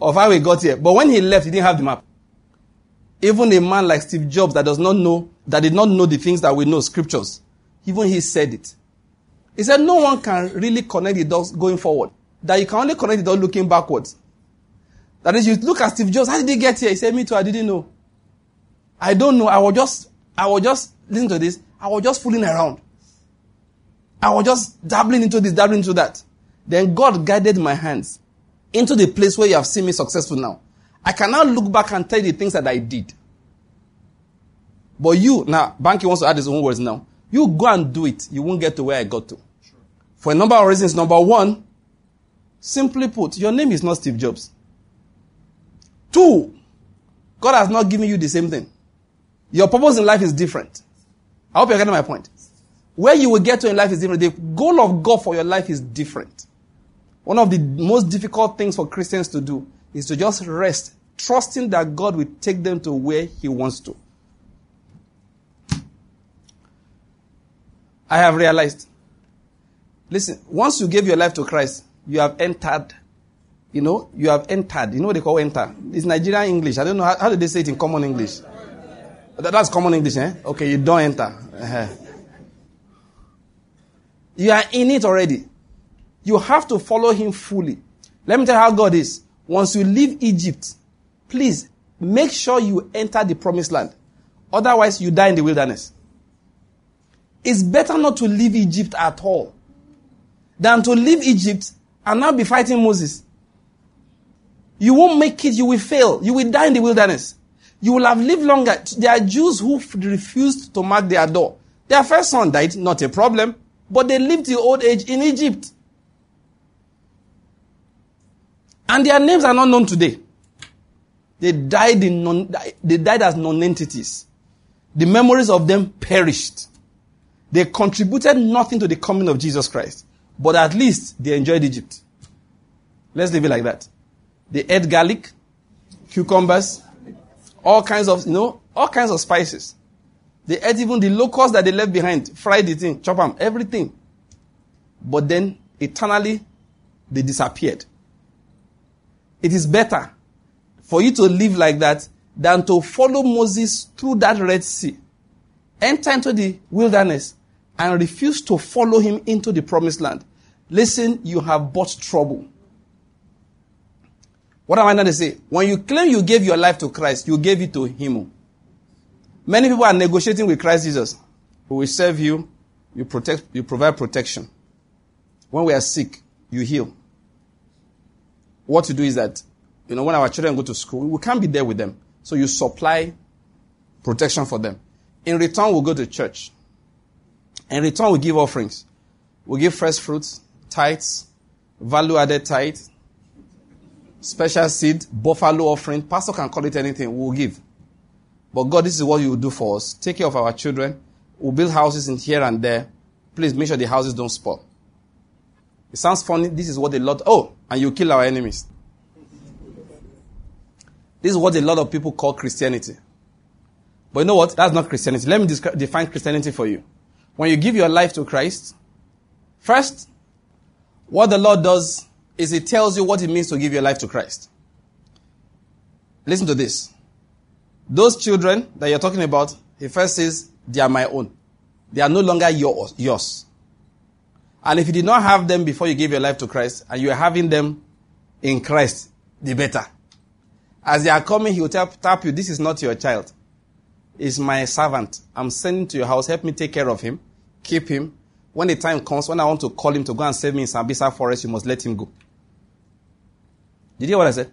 of how he got here. But when he left, he didn't have the map. Even a man like Steve Jobs that does not know, that did not know the things that we know, scriptures, even he said it. He said no one can really connect the dots going forward. That you can only connect the dots looking backwards. That is, you look at Steve Jobs, how did he get here? He said, me too, I didn't know. I don't know. I was just, I was just, listen to this, I was just fooling around. I was just dabbling into this, dabbling into that. Then God guided my hands into the place where you have seen me successful now. I can now look back and tell you the things that I did. But you, now, Banky wants to add his own words now. You go and do it. You won't get to where I got to. For a number of reasons. Number one, simply put, your name is not Steve Jobs. Two, God has not given you the same thing. Your purpose in life is different. I hope you're getting my point. Where you will get to in life is different. The goal of God for your life is different. One of the most difficult things for Christians to do is to just rest, trusting that God will take them to where He wants to. I have realized. Listen, once you gave your life to Christ, you have entered. You know, you have entered. You know what they call enter? It's Nigerian English. I don't know how, how do they say it in common English. That, That's common English, eh? Okay, you don't enter. Uh-huh. You are in it already. You have to follow him fully. Let me tell you how God is. Once you leave Egypt, please make sure you enter the promised land. Otherwise, you die in the wilderness. It's better not to leave Egypt at all than to leave Egypt and now be fighting Moses. You won't make it, you will fail. You will die in the wilderness. You will have lived longer. There are Jews who refused to mark their door. Their first son died, not a problem, but they lived to old age in Egypt. And their names are not known today. They died in non, they died as non-entities. The memories of them perished. They contributed nothing to the coming of Jesus Christ, but at least they enjoyed Egypt. Let's leave it like that. They ate garlic, cucumbers, all kinds of, you know, all kinds of spices. They ate even the locusts that they left behind, fried it in, chop them, everything. But then, eternally, they disappeared. It is better for you to live like that than to follow Moses through that Red Sea enter into the wilderness and refuse to follow him into the promised land, listen, you have bought trouble. What am I trying to say? When you claim you gave your life to Christ, you gave it to him. Many people are negotiating with Christ Jesus. Who will serve you, you protect, you provide protection. When we are sick, you heal. What to do is that, you know, when our children go to school, we can't be there with them. So you supply protection for them. In return, we'll go to church. In return, we give offerings. We give first fruits, tithes, value added tithe, special seed, buffalo offering. Pastor can call it anything. We'll give. But God, this is what you will do for us. Take care of our children. We'll build houses in here and there. Please make sure the houses don't spoil. It sounds funny. This is what the Lord, oh, and you kill our enemies. This is what a lot of people call Christianity. But you know what? That's not Christianity. Let me describe, define Christianity for you. When you give your life to Christ, first, what the Lord does is He tells you what it means to give your life to Christ. Listen to this. Those children that you're talking about, He first says, they are my own. They are no longer yours. And if you did not have them before you gave your life to Christ, and you are having them in Christ, the better. As they are coming, He will tap, tap you, this is not your child is my servant. I'm sending to your house. Help me take care of him. Keep him. When the time comes, when I want to call him to go and save me in Sambisa forest, you must let him go. Did you hear what I said?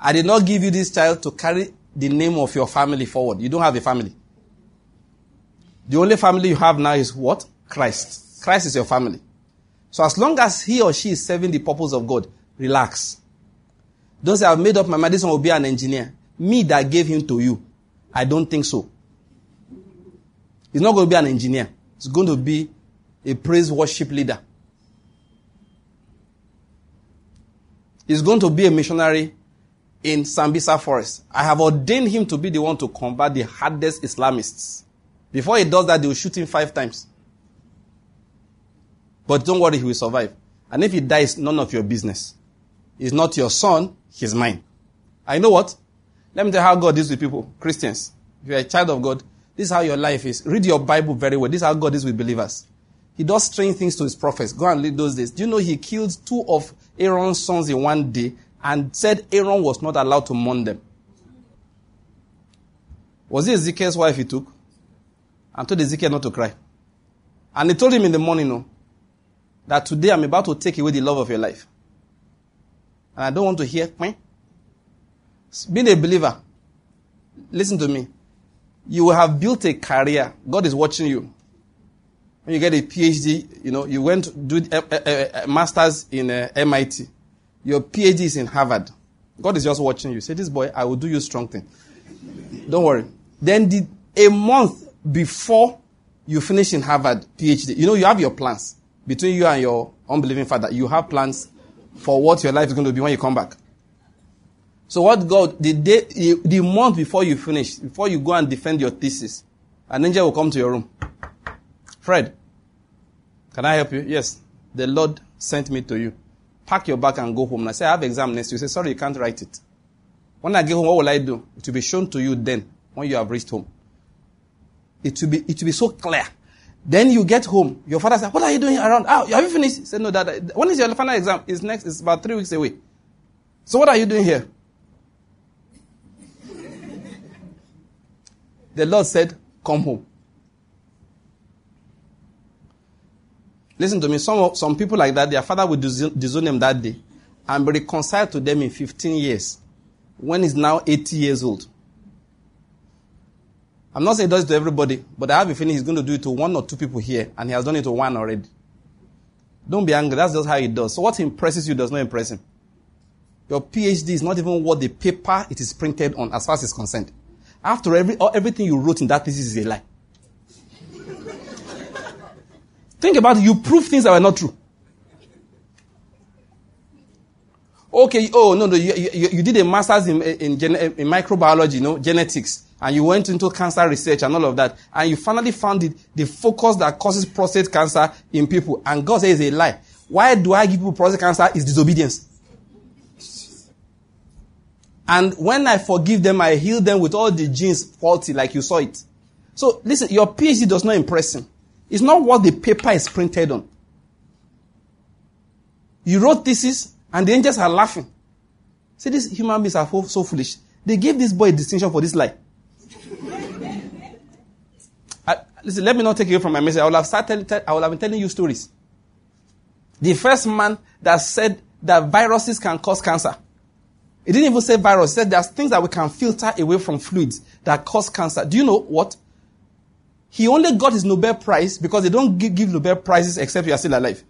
I did not give you this child to carry the name of your family forward. You don't have a family. The only family you have now is what? Christ. Christ is your family. So as long as he or she is serving the purpose of God, Relax. Don't say, I've made up my mind, this one will be an engineer. Me that gave him to you. I don't think so. He's not going to be an engineer. He's going to be a praise worship leader. He's going to be a missionary in Sambisa Forest. I have ordained him to be the one to combat the hardest Islamists. Before he does that, they will shoot him five times. But don't worry, he will survive. And if he dies, none of your business. He's not your son, he's mine. I know what? Let me tell you how God is with people, Christians. If you're a child of God, this is how your life is. Read your Bible very well. This is how God is with believers. He does strange things to his prophets. Go and read those days. Do you know he killed two of Aaron's sons in one day and said Aaron was not allowed to mourn them? Was it Ezekiel's wife he took? And told Ezekiel not to cry. And he told him in the morning, no, that today I'm about to take away the love of your life. And I don't want to hear, Meh. Being a believer, listen to me. You will have built a career. God is watching you. When you get a PhD, you know, you went to do a, a, a master's in eh, uh, MIT. Your PhD is in Harvard. God is just watching you. Say, this boy, I will do you strong thing. Don't worry. Then the, a month before you finish in Harvard PhD, you know, you have your plans between you and your unbelieving father. You have plans for what your life is going to be when you come back. So what God, the day, the month before you finish, before you go and defend your thesis, an angel will come to your room. Fred, can I help you? Yes. The Lord sent me to you. Pack your bag and go home. And I say, I have exam next. You say, sorry, you can't write it. When I get home, what will I do? It will be shown to you then, when you have reached home. It will be, it will be so clear. Then you get home. Your father says, what are you doing around? Oh, have you finished? He said, no, Dad. When is your final exam? It's next. It's about three weeks away. So what are you doing here? The Lord said, come home. Listen to me. Some, some people like that, their father will disown them that day and be reconciled to them in 15 years when he's now 80 years old. I'm not saying he does it to everybody, but I have a feeling he's going to do it to one or two people here, and he has done it to one already. Don't be angry. That's just how he does. So what impresses you does not impress him. Your PhD is not even what the paper it is printed on as far as it's concerned. After every, everything you wrote in that thesis is a lie. Think about it. You prove things that were not true. Okay, oh, no, no, you, you, you did a master's in, in, in, microbiology, you know, genetics, and you went into cancer research and all of that, and you finally found it, the focus that causes prostate cancer in people, and God says it's a lie. Why do I give people prostate cancer is disobedience. And when I forgive them, I heal them with all the genes faulty, like you saw it. So listen, your PhD does not impress him. It's not what the paper is printed on. You wrote thesis, and the angels are laughing. See, these human beings are so foolish. They gave this boy a distinction for this lie. I, listen, let me not take you from my message. I will have started, I will have been telling you stories. The first man that said that viruses can cause cancer. He didn't even say virus. He said there's things that we can filter away from fluids that cause cancer. Do you know what? He only got his Nobel Prize because they don't give, Nobel Prizes except you are still alive.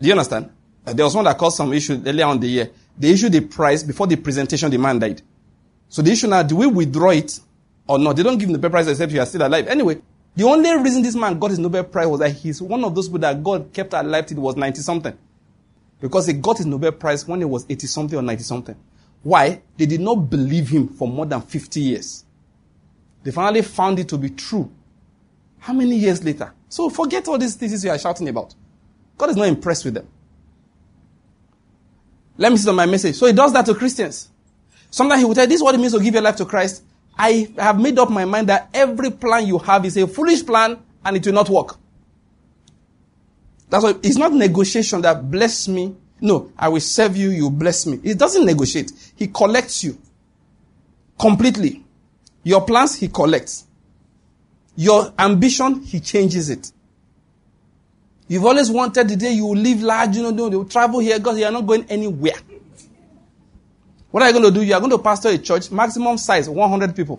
Do you understand? Uh, there was one that caused some issue earlier on the year. They issued the prize before the presentation, the man died. So the issue now, do we withdraw it or not? They don't give Nobel Prize except you are still alive. Anyway, the only reason this man got his Nobel Prize was that he's one of those people that God kept alive till he was 90 something. Because he got his Nobel Prize when he was 80 something or 90 something. Why? They did not believe him for more than 50 years. They finally found it to be true how many years later? So forget all these things you are shouting about. God is not impressed with them. Let me see on my message. So he does that to Christians. Sometimes he will tell this is what it means to give your life to Christ. I have made up my mind that every plan you have is a foolish plan and it will not work. That's why it's not negotiation that bless me. No, I will serve you, you bless me. It doesn't negotiate. He collects you completely. Your plans, he collects. Your ambition, he changes it. You've always wanted the day you will live large, you know, you will travel here because you are not going anywhere. What are you going to do? You are going to pastor a church, maximum size, 100 people.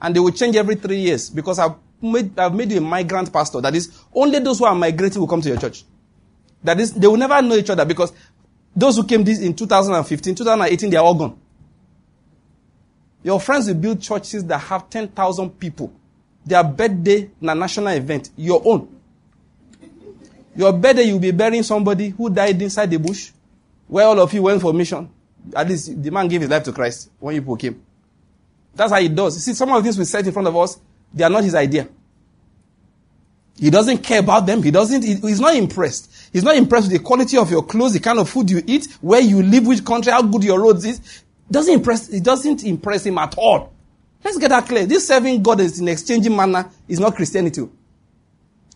And they will change every three years because I've made, I've made you a migrant pastor. That is, only those who are migrating will come to your church. That is, they will never know each other because Those who came this in 2015, 2018, they are all gone. Your friends will build churches that have 10,000 people. Their birthday, a national event, your own. Your birthday, you'll be burying somebody who died inside the bush, where all of you went for mission. At least the man gave his life to Christ when you came. That's how he does. See, some of the things we set in front of us, they are not his idea. He doesn't care about them. He doesn't, he, he's not impressed. He's not impressed with the quality of your clothes, the kind of food you eat, where you live, which country, how good your roads is. Doesn't impress, it doesn't impress him at all. Let's get that clear. This serving God is in exchanging manner is not Christianity.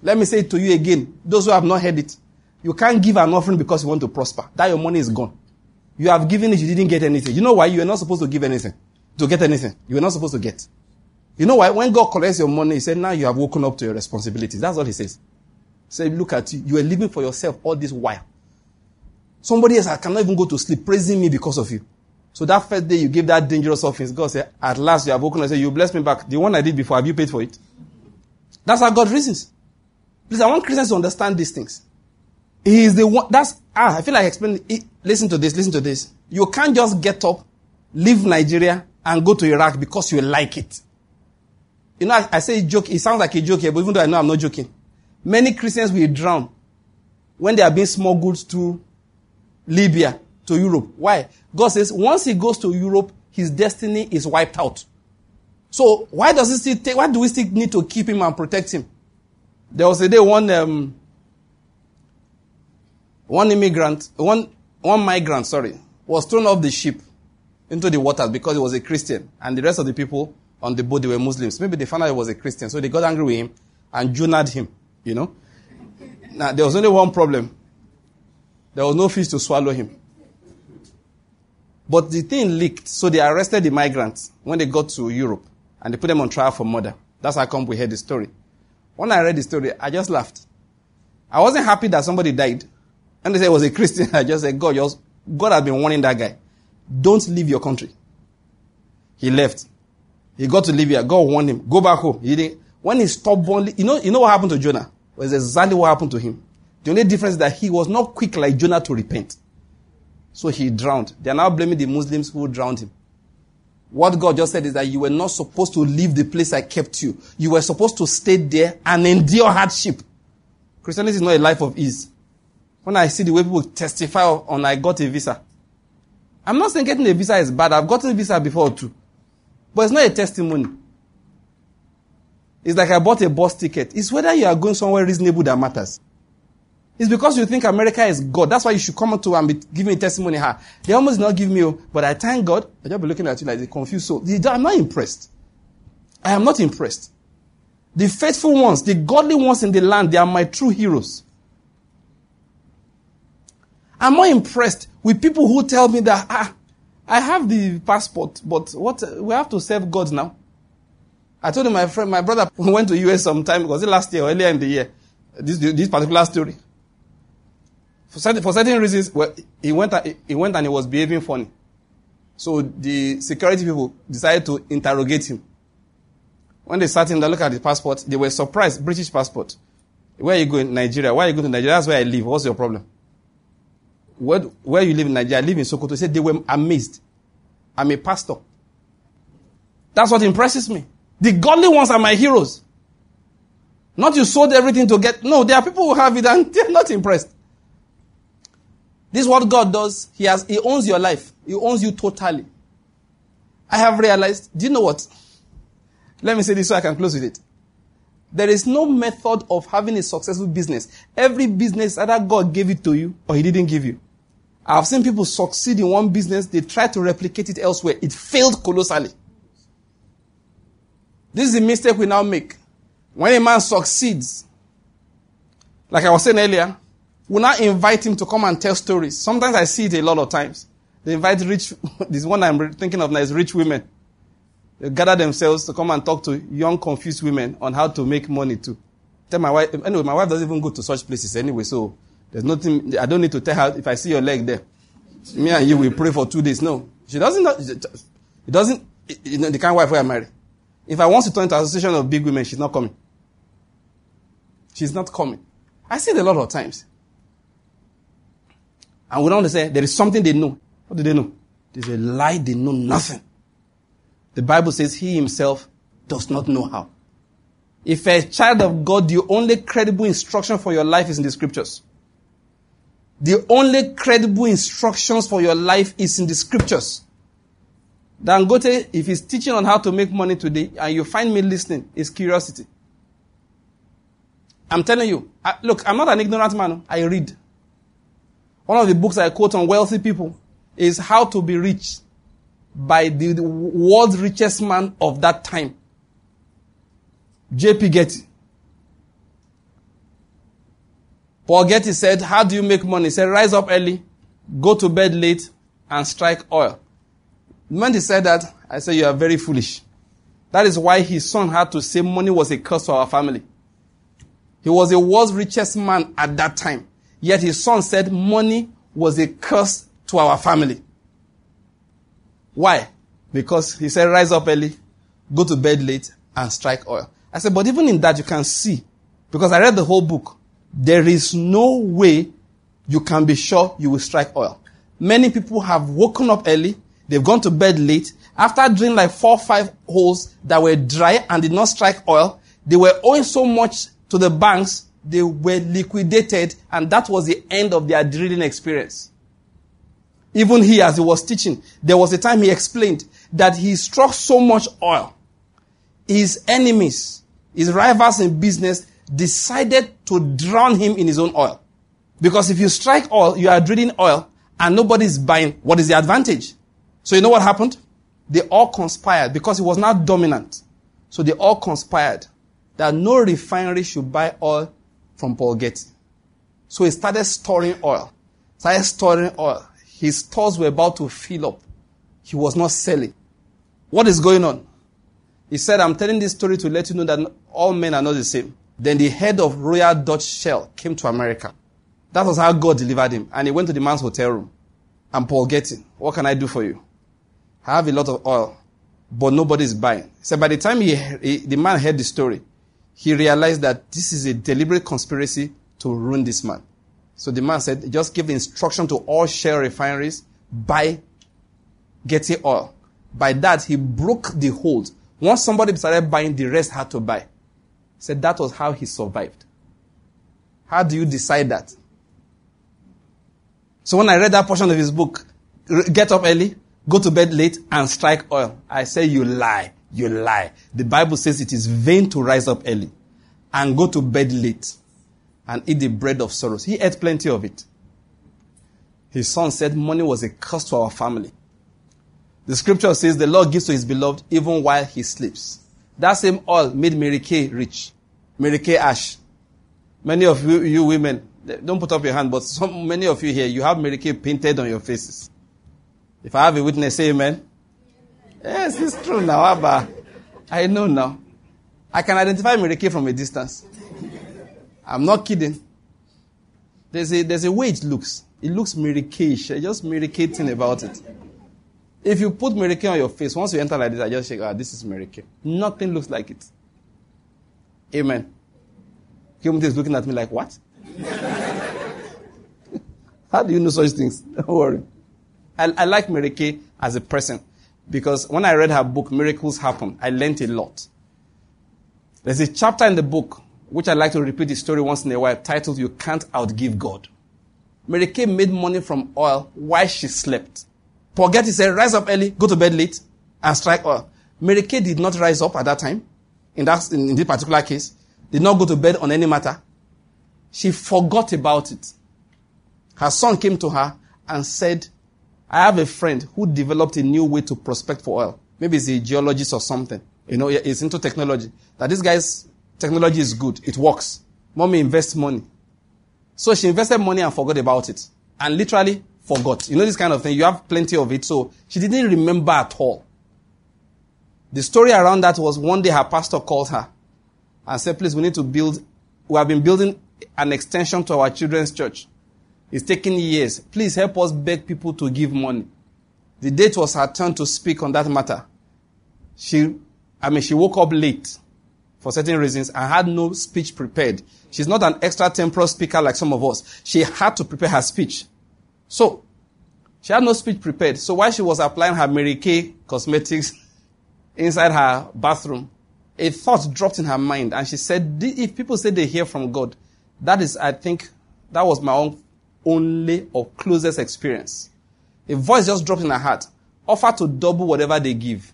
Let me say it to you again. Those who have not heard it. You can't give an offering because you want to prosper. That your money is gone. You have given it, you didn't get anything. You know why? You are not supposed to give anything. To get anything. You are not supposed to get. You know why? When God collects your money, He said, now you have woken up to your responsibilities. That's what He says. Say, look at you. You are living for yourself all this while. Somebody else, I cannot even go to sleep praising me because of you. So that first day you gave that dangerous offering, God said, at last you have woken up and said, you bless me back. The one I did before, have you paid for it? That's how God reasons. Please, I want Christians to understand these things. He is the one, that's, ah, I feel like explaining, listen to this, listen to this. You can't just get up, leave Nigeria, and go to Iraq because you like it. You know, I, I say joke, it sounds like a joke here, but even though I know I'm not joking. Many Christians will drown when they are being smuggled to Libya, to Europe. Why? God says once he goes to Europe, his destiny is wiped out. So why does he still take, why do we still need to keep him and protect him? There was a day one, um, one immigrant, one, one migrant, sorry, was thrown off the ship into the waters because he was a Christian and the rest of the people on the boat, they were Muslims. Maybe they found out he was a Christian, so they got angry with him and junad him, you know. Now, there was only one problem. There was no fish to swallow him. But the thing leaked, so they arrested the migrants when they got to Europe and they put them on trial for murder. That's how come we heard the story. When I read the story, I just laughed. I wasn't happy that somebody died. And they said it was a Christian. I just said, God, God has been warning that guy. Don't leave your country. He left. He got to Libya. God warned him. Go back home. He didn't. When he stubbornly, you know, you know what happened to Jonah? It was exactly what happened to him. The only difference is that he was not quick like Jonah to repent. So he drowned. They are now blaming the Muslims who drowned him. What God just said is that you were not supposed to leave the place I kept you. You were supposed to stay there and endure hardship. Christianity is not a life of ease. When I see the way people testify on I got a visa, I'm not saying getting a visa is bad. I've gotten a visa before too. But it's not a testimony. It's like I bought a bus ticket. It's whether you are going somewhere reasonable that matters. It's because you think America is God. That's why you should come to and be giving a testimony. Ha. They almost not give me, oh, but I thank God. I just be looking at you like they confused So I'm not impressed. I am not impressed. The faithful ones, the godly ones in the land, they are my true heroes. I'm more impressed with people who tell me that, ah, I have the passport, but what, we have to serve God now. I told him my friend, my brother went to US sometime, was it last year or earlier in the year? This, this particular story. For certain, for certain reasons, well, he went, he went and he was behaving funny. So the security people decided to interrogate him. When they sat him to look at the passport, they were surprised. British passport. Where are you going? Nigeria. Why are you going to Nigeria? That's where I live. What's your problem? Where, where you live in Nigeria? I live in Sokoto. He said they were amazed. I'm a pastor. That's what impresses me. The godly ones are my heroes. Not you sold everything to get. No, there are people who have it and they're not impressed. This is what God does. He has, He owns your life. He owns you totally. I have realized, do you know what? Let me say this so I can close with it. There is no method of having a successful business. Every business, either God gave it to you or He didn't give you. I've seen people succeed in one business, they try to replicate it elsewhere. It failed colossally. This is the mistake we now make. When a man succeeds, like I was saying earlier, will now invite him to come and tell stories. Sometimes I see it a lot of times. They invite rich, this one I'm thinking of now is rich women. They gather themselves to come and talk to young, confused women on how to make money too. Tell my wife, anyway, my wife doesn't even go to such places anyway, so there's nothing, I don't need to tell her if I see your leg there. Me and you will pray for two days. No. She doesn't, it doesn't, you know, the kind of wife I marry. If I want to turn to association of big women, she's not coming. She's not coming. I see it a lot of times. And we don't say there is something they know. What do they know? There's a lie they know nothing. The Bible says he himself does not know how. If a child of God, the only credible instruction for your life is in the scriptures. The only credible instructions for your life is in the scriptures. Dangote, if he's teaching on how to make money today and you find me listening, is curiosity. I'm telling you, I, look, I'm not an ignorant man. Oh. I read. One of the books I quote on wealthy people is How to Be Rich by the, the world's richest man of that time, J.P. Getty. Paul Getty said, How do you make money? He said, Rise up early, go to bed late, and strike oil. When he said that, I said, You are very foolish. That is why his son had to say money was a curse to our family. He was the world's richest man at that time. Yet his son said money was a curse to our family. Why? Because he said, rise up early, go to bed late, and strike oil. I said, but even in that you can see, because I read the whole book, there is no way you can be sure you will strike oil. Many people have woken up early, they've gone to bed late. After drilling like four or five holes that were dry and did not strike oil, they were owing so much to the banks, they were liquidated, and that was the end of their drilling experience. Even he, as he was teaching, there was a time he explained that he struck so much oil. His enemies, his rivals in business, decided to drown him in his own oil. Because if you strike oil, you are drilling oil, and nobody's buying. What is the advantage? So you know what happened? They all conspired because he was not dominant. So they all conspired that no refinery should buy oil from Paul Getty. So he started storing oil. Started storing oil. His stores were about to fill up. He was not selling. What is going on? He said, I'm telling this story to let you know that all men are not the same. Then the head of Royal Dutch Shell came to America. That was how God delivered him. And he went to the man's hotel room. And Paul Getty, what can I do for you? I have a lot of oil, but nobody is buying. So by the time he, he, the man heard the story, he realized that this is a deliberate conspiracy to ruin this man. So the man said, just give the instruction to all shell refineries, buy Getty oil. By that, he broke the hold. Once somebody started buying, the rest had to buy. Said that was how he survived. How do you decide that? So when I read that portion of his book, get up early, go to bed late, and strike oil, I say you lie you lie. The Bible says it is vain to rise up early and go to bed late and eat the bread of sorrows. He ate plenty of it. His son said money was a curse to our family. The scripture says the Lord gives to his beloved even while he sleeps. That same oil made Mary Kay rich. Mary Kay Ash. Many of you, you women, don't put up your hand, but some, many of you here, you have Mary Kay painted on your faces. If I have a witness, say amen. Yes, it's true now, Abba. I know now. I can identify Mary Kay from a distance. I'm not kidding. There's a, there's a way it looks. It looks Mary Kay-ish. just Mary Kay thing about it. If you put Mary Kay on your face, once you enter like this, I just shake, ah, this is Mary Kay. Nothing looks like it. Amen. Kimothy is looking at me like, what? How do you know such things? Don't worry. I, I like Mary Kay as a person. Because when I read her book, Miracles Happen, I learned a lot. There's a chapter in the book, which I like to repeat the story once in a while, titled You Can't Outgive God. Mary Kay made money from oil while she slept. Paul said, rise up early, go to bed late, and strike oil. Mary Kay did not rise up at that time, in, that, in this particular case, did not go to bed on any matter. She forgot about it. Her son came to her and said, I have a friend who developed a new way to prospect for oil. Maybe he's a geologist or something. You know, he's into technology. That this guy's technology is good. It works. Mommy invests money. So she invested money and forgot about it. And literally forgot. You know this kind of thing. You have plenty of it. So she didn't remember at all. The story around that was one day her pastor called her and said, please, we need to build, we have been building an extension to our children's church. It's taking years. Please help us beg people to give money. The date was her turn to speak on that matter. She, I mean, she woke up late for certain reasons and had no speech prepared. She's not an extra temporal speaker like some of us. She had to prepare her speech. So, she had no speech prepared. So while she was applying her Mary Kay cosmetics inside her bathroom, a thought dropped in her mind and she said, if people say they hear from God, that is, I think, that was my own only or closest experience. A voice just dropped in her heart. Offer to double whatever they give.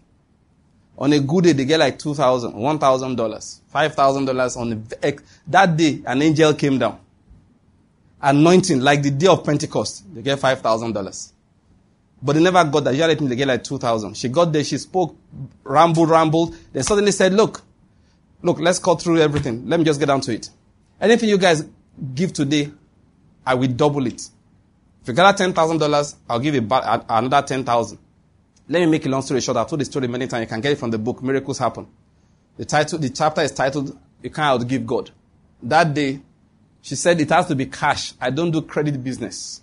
On a good day, they get like $2,000, $1,000, $5,000 on the, that day, an angel came down. Anointing, like the day of Pentecost, they get $5,000. But they never got that. Usually they get like 2,000. She got there, she spoke, rambled, rambled. They suddenly said, look, look, let's cut through everything. Let me just get down to it. Anything you guys give today, I will double it. If you gather $10,000, I'll give you another 10,000. Let me make a long story short. I've told the story many times. You can get it from the book, Miracles Happen. The title, the chapter is titled, You Can't Outgive God. That day, she said it has to be cash. I don't do credit business.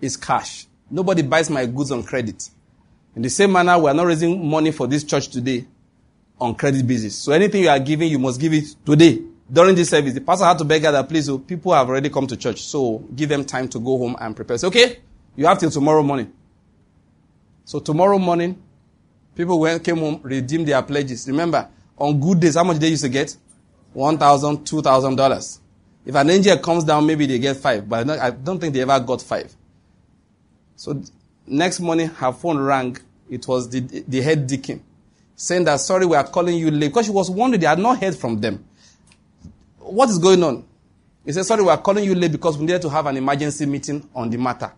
It's cash. Nobody buys my goods on credit. In the same manner, we are not raising money for this church today on credit basis. So anything you are giving, you must give it today. During this service, the pastor had to beg her that please, oh, people have already come to church. So give them time to go home and prepare. Okay, you have till tomorrow morning. So tomorrow morning, people went, came home, redeemed their pledges. Remember, on good days, how much they used to get? $1,000, $2,000. If an angel comes down, maybe they get five, but I don't think they ever got five. So next morning, her phone rang. It was the, the head deacon saying that, sorry, we are calling you late. Because she was wondering, they had not heard from them. What is going on? He said, sorry, we are calling you late because we needed to have an emergency meeting on the matter.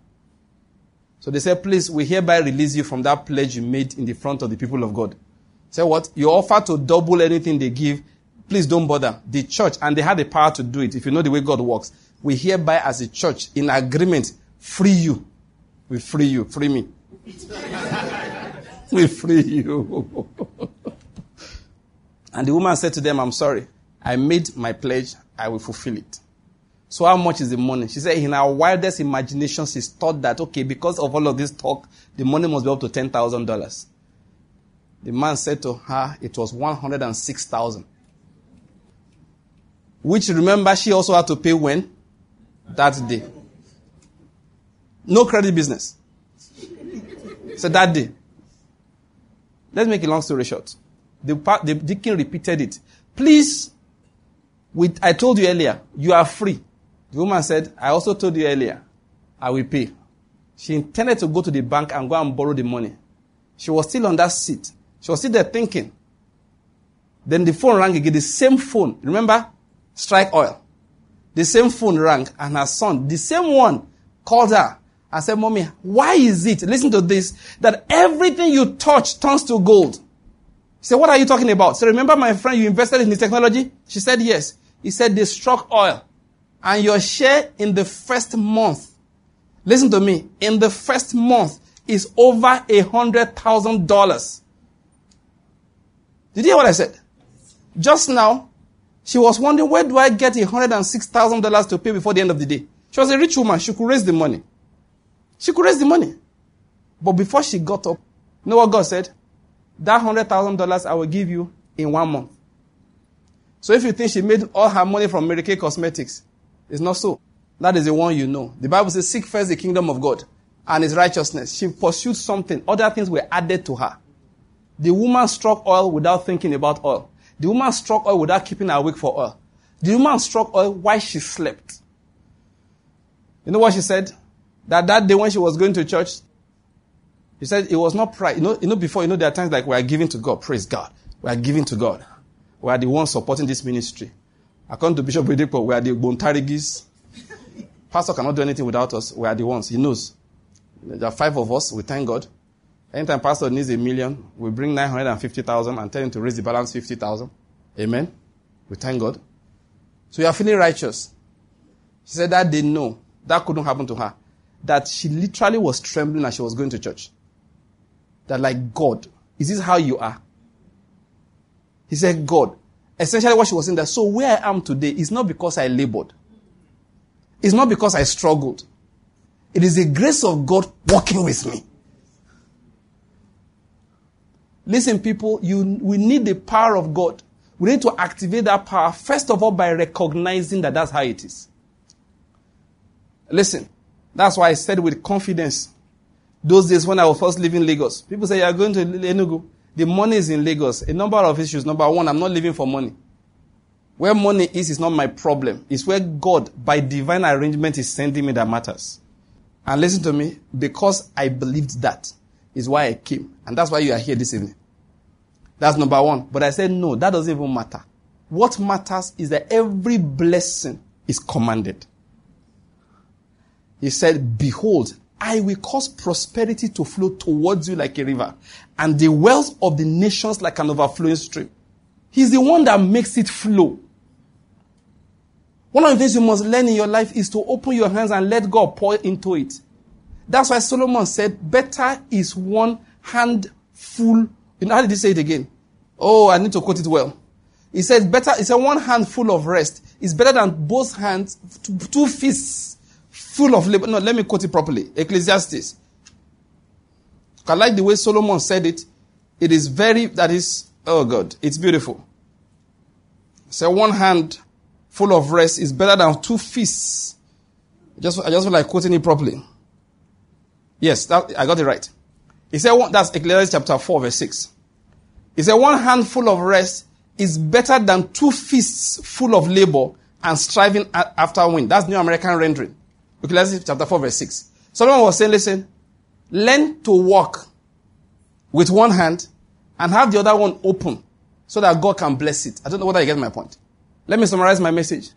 So they said, please, we hereby release you from that pledge you made in the front of the people of God. Say what? You offer to double anything they give. Please don't bother. The church, and they had the power to do it. If you know the way God works, we hereby as a church, in agreement, free you we free you. Free me. we free you. and the woman said to them, I'm sorry. I made my pledge. I will fulfill it. So how much is the money? She said in our wildest imagination, she thought that, okay, because of all of this talk, the money must be up to $10,000. The man said to her, it was 106,000. Which remember she also had to pay when? That day. No credit business. So that day. Let's make a long story short. The, the deacon repeated it. Please, with, I told you earlier, you are free. The woman said, I also told you earlier, I will pay. She intended to go to the bank and go and borrow the money. She was still on that seat. She was still there thinking. Then the phone rang again, the same phone. Remember? Strike oil. The same phone rang and her son, the same one, called her I said, Mommy, why is it, listen to this, that everything you touch turns to gold? She said, What are you talking about? So remember my friend, you invested in the technology? She said, Yes. He said, They struck oil. And your share in the first month, listen to me, in the first month is over a hundred thousand dollars. Did you hear what I said? Just now, she was wondering, where do I get a hundred and six thousand dollars to pay before the end of the day? She was a rich woman. She could raise the money. She could raise the money. But before she got up, you know what God said? That $100,000 I will give you in one month. So if you think she made all her money from Mary Kay Cosmetics, it's not so. That is the one you know. The Bible says, seek first the kingdom of God and his righteousness. She pursued something. Other things were added to her. The woman struck oil without thinking about oil. The woman struck oil without keeping her awake for oil. The woman struck oil while she slept. You know what she said? that that day when she was going to church, she said it was not pride. You know, you know, before, you know, there are times like we are giving to God. Praise God. We are giving to God. We are the ones supporting this ministry. According to Bishop Oyedepo, we are the Bontarigis. Pastor cannot do anything without us. We are the ones. He knows. There are five of us. We thank God. Anytime pastor needs a million, we bring 950,000 and tell him to raise the balance 50,000. Amen. We thank God. So you are feeling righteous. She said that they know. That couldn't happen to her that she literally was trembling as she was going to church. That, like, God, is this how you are? He said, God. Essentially, what she was saying that, so where I am today is not because I labored. It's not because I struggled. It is the grace of God working with me. Listen, people, you, we need the power of God. We need to activate that power, first of all, by recognizing that that's how it is. Listen, That's why I said with confidence. Those days when I was first living in Lagos, people say, you are going to Enugu. The money is in Lagos. A number of issues. Number one, I'm not living for money. Where money is, is not my problem. It's where God, by divine arrangement, is sending me that matters. And listen to me, because I believed that is why I came. And that's why you are here this evening. That's number one. But I said, no, that doesn't even matter. What matters is that every blessing is commanded. He said, behold, I will cause prosperity to flow towards you like a river and the wealth of the nations like an overflowing stream. He's the one that makes it flow. One of the things you must learn in your life is to open your hands and let God pour into it. That's why Solomon said, better is one hand full. You know, how did he say it again? Oh, I need to quote it well. He said, better, he said, one hand full of rest is better than both hands, two fists full of labor. No, let me quote it properly. Ecclesiastes. I like the way Solomon said it. It is very, that is, oh God, it's beautiful. So one hand full of rest is better than two fists. Just, I just feel like quoting it properly. Yes, that, I got it right. He said, one, that's Ecclesiastes chapter 4, verse 6. He said, one handful of rest is better than two fists full of labor and striving after wind. That's New American rendering. Ecclesiastes chapter 4, verse 6. Solomon was saying, listen, learn to walk with one hand and have the other one open so that God can bless it. I don't know whether you get my point. Let me summarize my message.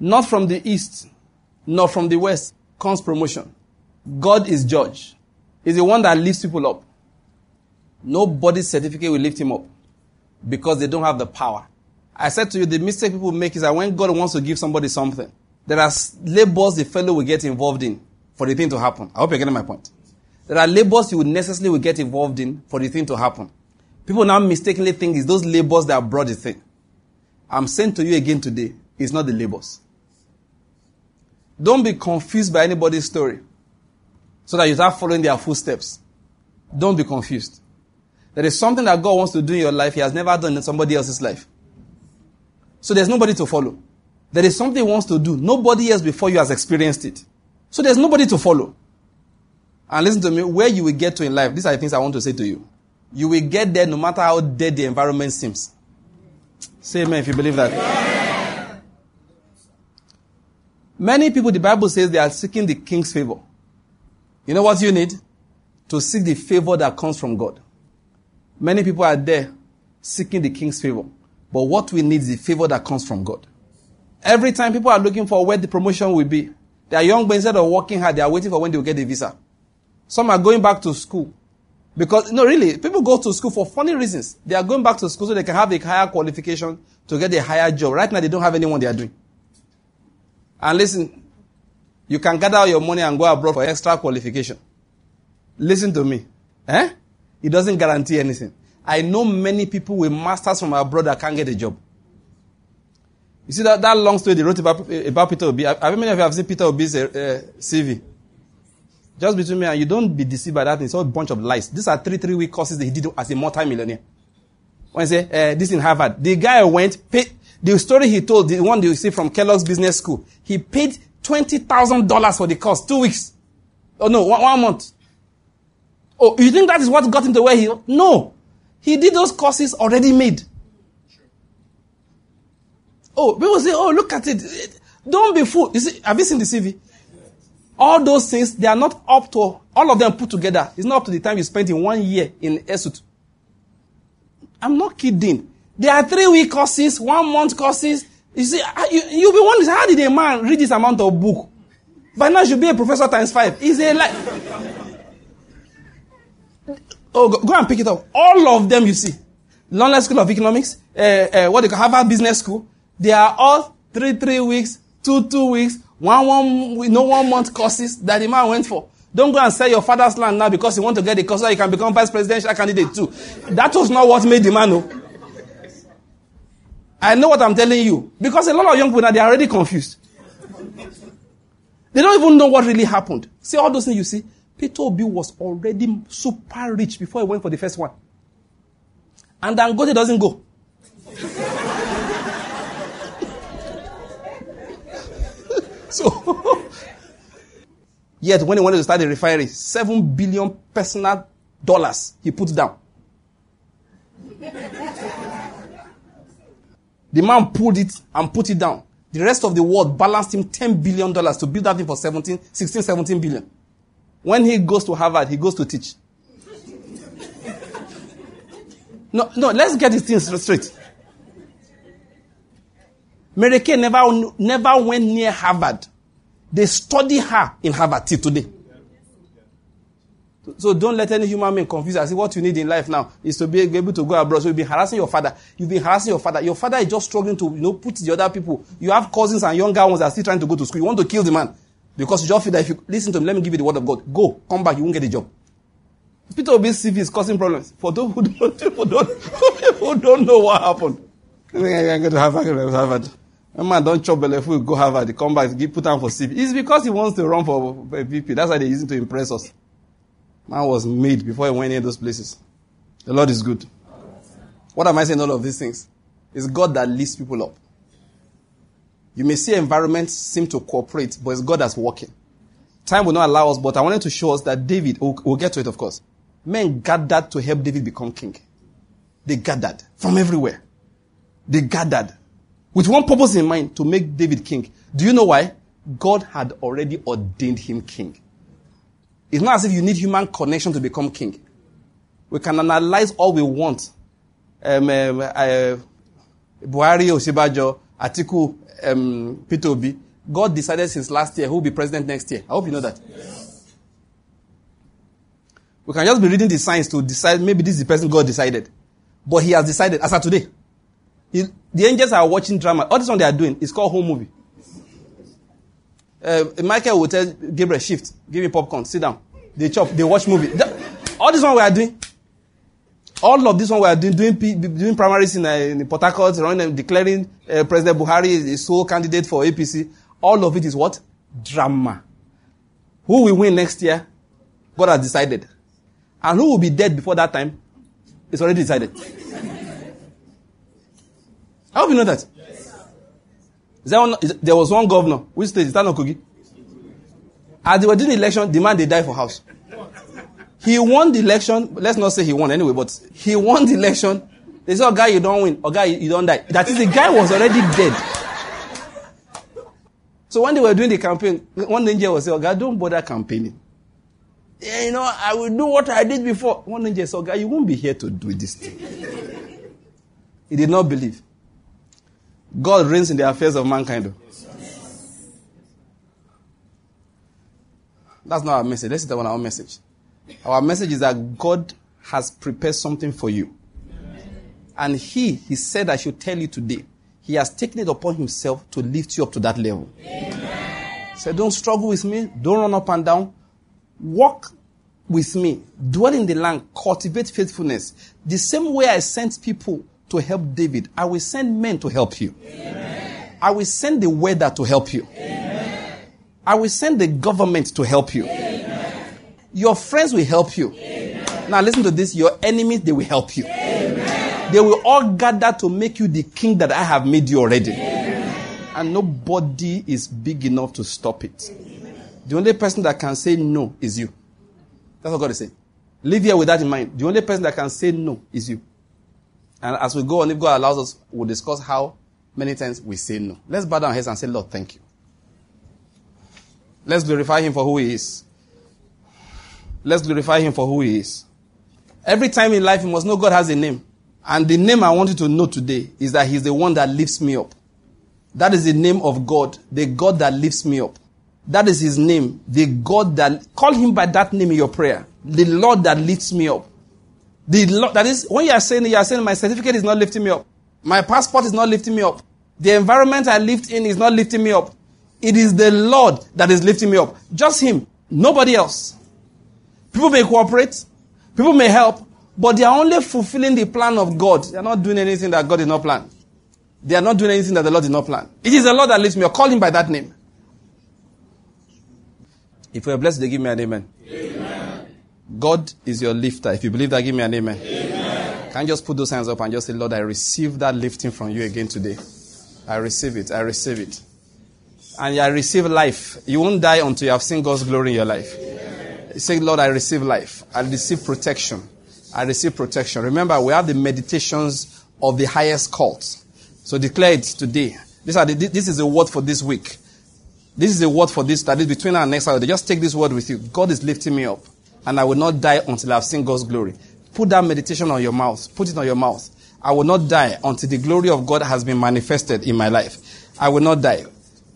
Not from the east, nor from the west comes promotion. God is judge. He's the one that lifts people up. Nobody's certificate will lift him up because they don't have the power. I said to you, the mistake people make is that when God wants to give somebody something, there are labors the fellow will get involved in for the thing to happen. I hope you're getting my point. There are labors you would necessarily will get involved in for the thing to happen. People now mistakenly think it's those labors that brought the thing. I'm saying to you again today, it's not the labors. Don't be confused by anybody's story so that you start following their footsteps. Don't be confused. There is something that God wants to do in your life He has never done in somebody else's life. So there's nobody to follow. There is something He wants to do. Nobody else before you has experienced it. So there's nobody to follow. And listen to me, where you will get to in life, these are the things I want to say to you. You will get there no matter how dead the environment seems. Say amen if you believe that. Yeah. Many people, the Bible says they are seeking the king's favor. You know what you need? To seek the favor that comes from God. Many people are there seeking the king's favor. But what we need is the favor that comes from God. Every time people are looking for where the promotion will be, they are young, but instead of working hard, they are waiting for when they will get the visa. Some are going back to school. Because, no, really, people go to school for funny reasons. They are going back to school so they can have a higher qualification to get a higher job. Right now, they don't have anyone they are doing. And listen, you can gather your money and go abroad for extra qualification. Listen to me. Eh? It doesn't guarantee anything. I know many people with masters from abroad that can't get a job. You see that, that long story they wrote about, about Peter Obi. How many of you have seen Peter Obi's uh, uh CV? Just between me and you, don't be deceived by that. It's all a bunch of lies. These are three three week courses that he did as a multi-millionaire. When I say uh, this in Harvard, the guy went paid the story he told, the one you see from Kellogg's Business School. He paid twenty thousand dollars for the course, two weeks. Oh no, one, one month. Oh, you think that is what got him to where he? No, he did those courses already made. Oh, people say, oh, look at it. Don't be fooled. You see, have you seen the CV? All those things, they are not up to, all of them put together. It's not up to the time you spent in one year in ESUT. I'm not kidding. There are three week courses, one month courses. You see, you, you'll be wondering, how did a man read this amount of book? By now, should be a professor times five. Is a like. Oh, go, go, and pick it up. All of them you see. London School of Economics, uh, uh, what they call Harvard Business School, they are all three, three weeks, two, two weeks, one, one, no one month courses that the man went for. Don't go and sell your father's land now because you want to get the course so you can become vice presidential candidate too. That was not what made the man know. I know what I'm telling you. Because a lot of young people now, they are already confused. They don't even know what really happened. See all those things you see? Peter Obi was already super rich before he went for the first one. And then Dangote doesn't go. so, Yet when he wanted to start the refinery, seven billion personal dollars he put down. The man pulled it and put it down. The rest of the world balanced him $10 billion to build that thing for 17, 16, 17 billion. When he goes to Harvard, he goes to teach. No, no, let's get these things straight. Mary Kay never, never went near Harvard. They study her in Harvard till today. So don't let any human being confuse. See what you need in life now is to be able to go abroad. So you've been harassing your father. You've been harassing your father. Your father is just struggling to, you know, put the other people. You have cousins and younger ones that are still trying to go to school. You want to kill the man. Because you just feel that if you listen to him, let me give you the word of God. Go, come back, you won't get a job. Peter Obi's CV is causing problems. For those who don't, who don't, who don't know what happened. I go to Harvard. Harvard. A man don't chop belly food, go Harvard, come back, put down for CV. It's because he wants to run for VP. That's why they're using to impress us. Man was made before he went in those places. The Lord is good. What am I saying all of these things? It's God that lifts people up. You may see environments seem to cooperate, but it's God that's working. Time will not allow us, but I wanted to show us that David, we'll, we'll get to it of course, men gathered to help David become king. They gathered from everywhere. They gathered with one purpose in mind to make David king. Do you know why? God had already ordained him king. It's not as if you need human connection to become king. We can analyze all we want. Um, um, uh, Buhari, Osinbajo, Atiku, um, Peter Obi. God decided since last year who will be president next year. I hope you know that. We can just be reading the signs to decide maybe this is the person God decided. But he has decided as of today. He, the angels are watching drama. All this one they are doing is called home movie. Uh, Michael will tell Gabriel, shift, give me popcorn, sit down. They chop, they watch movie. All this one we are doing, all of this one we are doing, doing, doing primaries in, uh, in Port Harcourt, running, declaring uh, President Buhari is sole candidate for APC. All of it is what? Drama. Who will win next year? God has decided. And who will be dead before that time? It's already decided. I hope you know that. There, one, there was one governor. Which state? Is that not Kogi? As they were doing the election, the man they died for house. He won the election. Let's not say he won anyway, but he won the election. They said, "Oh, guy, you don't win. Oh, guy, you don't die." That is, the guy was already dead. So when they were doing the campaign, one ninja was saying, "Oh, guy, don't bother campaigning. Yeah, you know, I will do what I did before." One ninja said, "Oh, guy, you won't be here to do this thing." he did not believe. God reigns in the affairs of mankind. That's not our message. Let's sit on our message. Our message is that God has prepared something for you. And He, He said, I should tell you today, He has taken it upon Himself to lift you up to that level. So don't struggle with me. Don't run up and down. Walk with me. Dwell in the land. Cultivate faithfulness. The same way I sent people to help David, I will send men to help you. Amen. I will send the weather to help you. Amen. I will send the government to help you. Amen. Your friends will help you. Now listen to this. Your enemies, they will help you. They will all gather to make you the king that I have made you already. And nobody is big enough to stop it. The only person that can say no is you. That's what God is saying. Live here with that in mind. The only person that can say no is you. And as we go on, if God allows us, we'll discuss how many times we say no. Let's bow down our heads and say, Lord, thank you. Let's glorify Him for who He is. Let's glorify Him for who He is. Every time in life, you must know God has a name. And the name I want you to know today is that He's the one that lifts me up. That is the name of God, the God that lifts me up. That is His name, the God that, call Him by that name in your prayer. The Lord that lifts me up. The Lord that is, when you are saying you are saying my certificate is not lifting me up. My passport is not lifting me up. The environment I lived in is not lifting me up. It is the Lord that is lifting me up. Just Him. Nobody else. People may cooperate. People may help. But they are only fulfilling the plan of God. They are not doing anything that God did not plan. They are not doing anything that the Lord did not plan. It is the Lord that lifts me up. Call Him by that name. If you are blessed, they give me an amen. God is your lifter. If you believe that, give me an amen. amen. Can you just put those hands up and just say, Lord, I receive that lifting from you again today. I receive it. I receive it. and I receive life. You won't die until you have seen God's glory in your life. Say, Lord, I receive life. I receive protection. I receive protection. Remember, we have the meditations of the highest cult. So declare it today. This, the, this is a word for this week. This is a word for this that is between our next hour. Just take this word with you. God is lifting me up, and I will not die until I've seen God's glory. Put that meditation on your mouth. Put it on your mouth. I will not die until the glory of God has been manifested in my life. I will not die.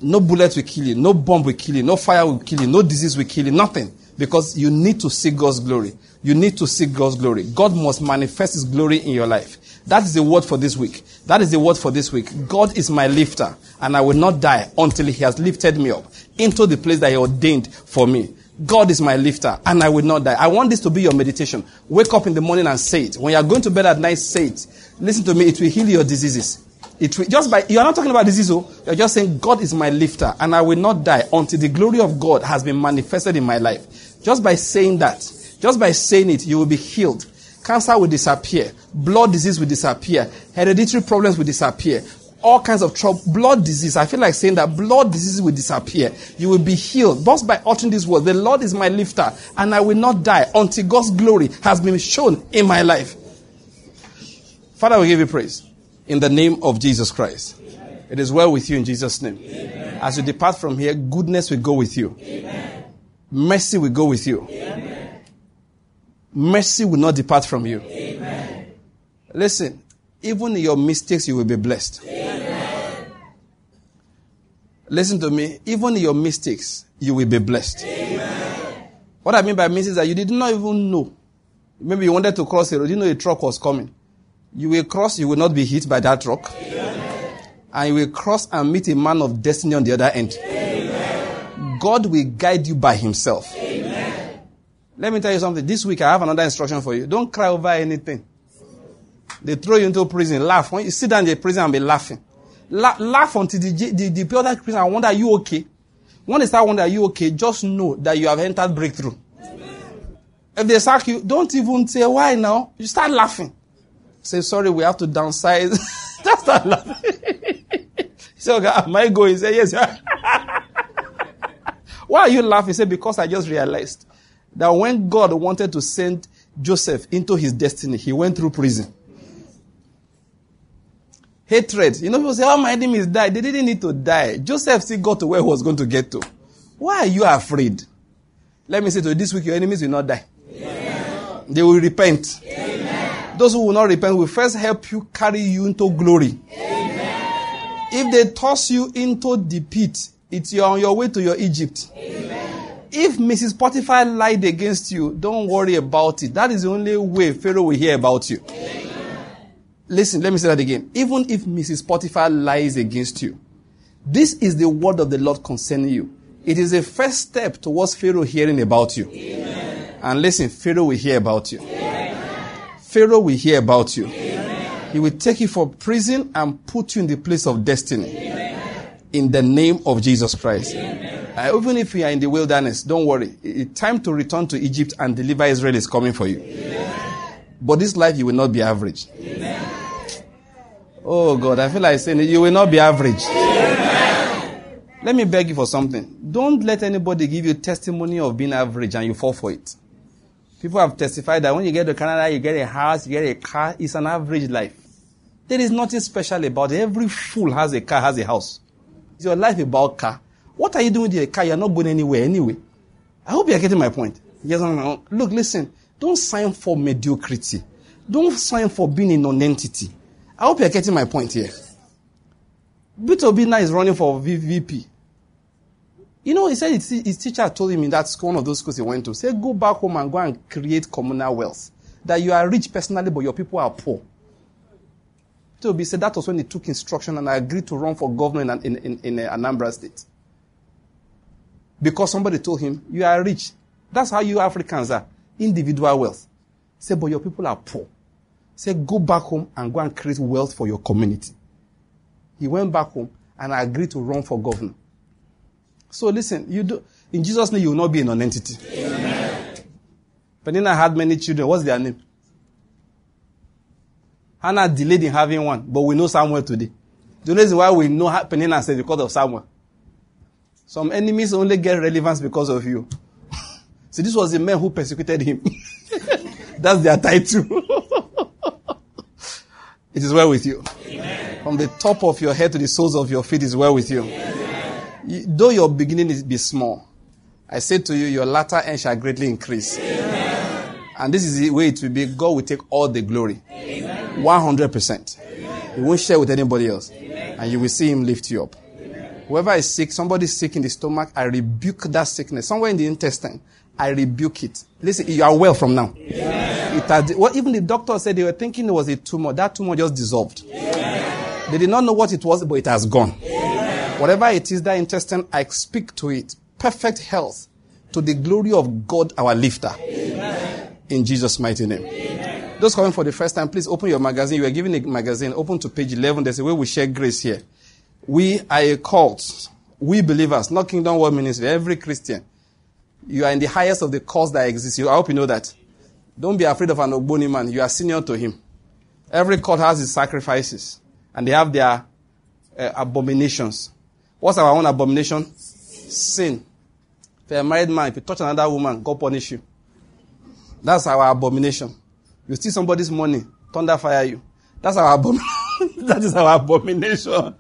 No bullet will kill you. No bomb will kill you. No fire will kill you. No disease will kill you. Nothing. Because you need to see God's glory. You need to see God's glory. God must manifest His glory in your life. That is the word for this week. That is the word for this week. God is my lifter, and I will not die until He has lifted me up into the place that He ordained for me. God is my lifter, and I will not die. I want this to be your meditation. Wake up in the morning and say it. When you are going to bed at night, say it. Listen to me, it will heal your diseases. It will, just by you are not talking about disease, oh, you're just saying God is my lifter, and I will not die until the glory of God has been manifested in my life. Just by saying that, just by saying it, you will be healed. Cancer will disappear. Blood disease will disappear. Hereditary problems will disappear. All kinds of trouble. Blood disease. I feel like saying that blood disease will disappear. You will be healed. Just by uttering this word, the Lord is my lifter, and I will not die until God's glory has been shown in my life. Father, we give you praise. In the name of Jesus Christ. It is well with you in Jesus' name. Amen. As you depart from here, goodness will go with you. Amen. Mercy will go with you. Amen mercy will not depart from you. Listen, even in your mistakes, you will be blessed. Amen. Listen to me. Even in your mistakes, you will be blessed. Amen. What I mean by mistakes is that you did not even know. Maybe you wanted to cross a road, you know a truck was coming. You will cross, you will not be hit by that truck. And you will cross and meet a man of destiny on the other end. God will guide you by himself. Let me tell you something. This week I have another instruction for you. Don't cry over anything. They throw you into prison. Laugh. When you sit down in the prison and be laughing. La- laugh until the, the, the, the other and wonder, are you okay? When they start wondering, are you okay? Just know that you have entered breakthrough. If they sack you, don't even say, why now? You start laughing. Say, sorry, we have to downsize. Just start laughing. say, okay, am I going? Say, yes. why are you laughing? Say, because I just realized that when God wanted to send Joseph into his destiny, he went through prison. Hatred. You know, people say, oh, my enemies died. They didn't need to die. Joseph still got to where he was going to get to. Why are you afraid? Let me say to you, this week your enemies will not die. Amen. They will repent. Amen. Those who will not repent will first help you carry you into glory. Amen. If they toss you into the pit, it's you're on your way to your Egypt. If Mrs. Potiphar lied against you, don't worry about it. That is the only way Pharaoh will hear about you. Amen. Listen, let me say that again. Even if Mrs. Potiphar lies against you, this is the word of the Lord concerning you. It is a first step towards Pharaoh hearing about you. Amen. And listen, Pharaoh will hear about you. Amen. Pharaoh will hear about you. He will take you from prison and put you in the place of destiny. In the name of Jesus Christ. Uh, even if you are in the wilderness, don't worry. It's time to return to Egypt and deliver Israel is coming for you. Amen. But this life, you will not be average. Amen. Oh God, I feel like saying you will not be average. Let me beg you for something. Don't let anybody give you testimony of being average and you fall for it. People have testified that when you get to Canada, you get a house, you get a car. It's an average life. There is nothing special about it. Every fool has a car, has a house. Is your life about car? What are you doing with your car? You're not going anywhere anyway. I hope you're getting my point. Yes, Look, listen. Don't sign for mediocrity. Don't sign for being a non-entity. I hope you're getting my point here. Now is running for VP. You know, he said his, his teacher told him in that school, one of those schools he went to, say, go back home and go and create communal wealth. That you are rich personally, but your people are poor. Peter Obi said that was when he took instruction and I agreed to run for governor in, in, in, in uh, Anambra State. Because somebody told him, You are rich. That's how you Africans are. Individual wealth. Say, but your people are poor. Say, go back home and go and create wealth for your community. He went back home and agreed to run for governor. So listen, you do, in Jesus' name, you will not be a non-entity. Amen. Penina had many children. What's their name? Hannah delayed in having one, but we know Samuel today. The reason why we know Penina said because of Samuel. Some enemies only get relevance because of you. See, this was the man who persecuted him. That's their title. it is well with you. Amen. From the top of your head to the soles of your feet is well with you. you though your beginning is be small, I say to you, your latter end shall greatly increase. Amen. And this is the way it will be. God will take all the glory. Amen. 100%. He won't share with anybody else. And you will see him lift you up. Whoever is sick, somebody is sick in the stomach, I rebuke that sickness. Somewhere in the intestine, I rebuke it. Listen, you are well from now. It had, well, even the doctor said they were thinking it was a tumor. That tumor just dissolved. They did not know what it was, but it has gone. Whatever it is, that intestine, I speak to it. Perfect health to the glory of God, our lifter. In Jesus' mighty name. Those coming for the first time, please open your magazine. You are given a magazine. Open to page 11. There's a way we share grace here. We are a cult. We believers, not Kingdom World Ministry. Every Christian. You are in the highest of the calls that exist. I hope you know that. Don't be afraid of an Ogboni man. You are senior to him. Every cult has its sacrifices. And they have their uh, abominations. What's our own abomination? Sin. If you're a married man, if you touch another woman, God punish you. That's our abomination. You steal somebody's money, thunder fire you. That's our abomination. that is our abomination.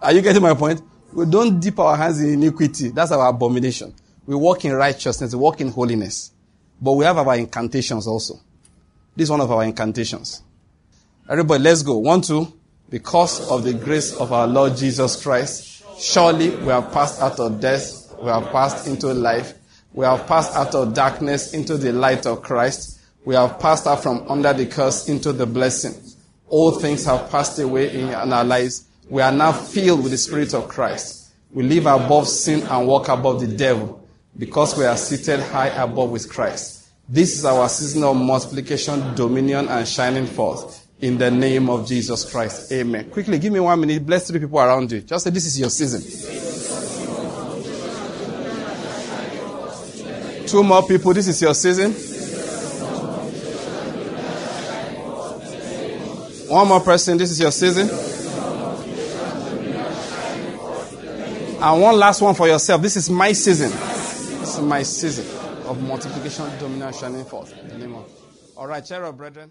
Are you getting my point? We don't dip our hands in iniquity. That's our abomination. We walk in righteousness, we walk in holiness. But we have our incantations also. This is one of our incantations. Everybody, let's go. One, two. Because of the grace of our Lord Jesus Christ, surely we have passed out of death, we have passed into life, we have passed out of darkness into the light of Christ, we have passed out from under the curse into the blessing. All things have passed away in our lives we are now filled with the Spirit of Christ. We live above sin and walk above the devil because we are seated high above with Christ. This is our season of multiplication, dominion, and shining forth in the name of Jesus Christ. Amen. Quickly, give me one minute. Bless three people around you. Just say, This is your season. Two more people. This is your season. One more person. This is your season. And one last one for yourself. This is my season. Is season of multiplication, dominion, shining forth. In the name of. All right, cheer up, brethren.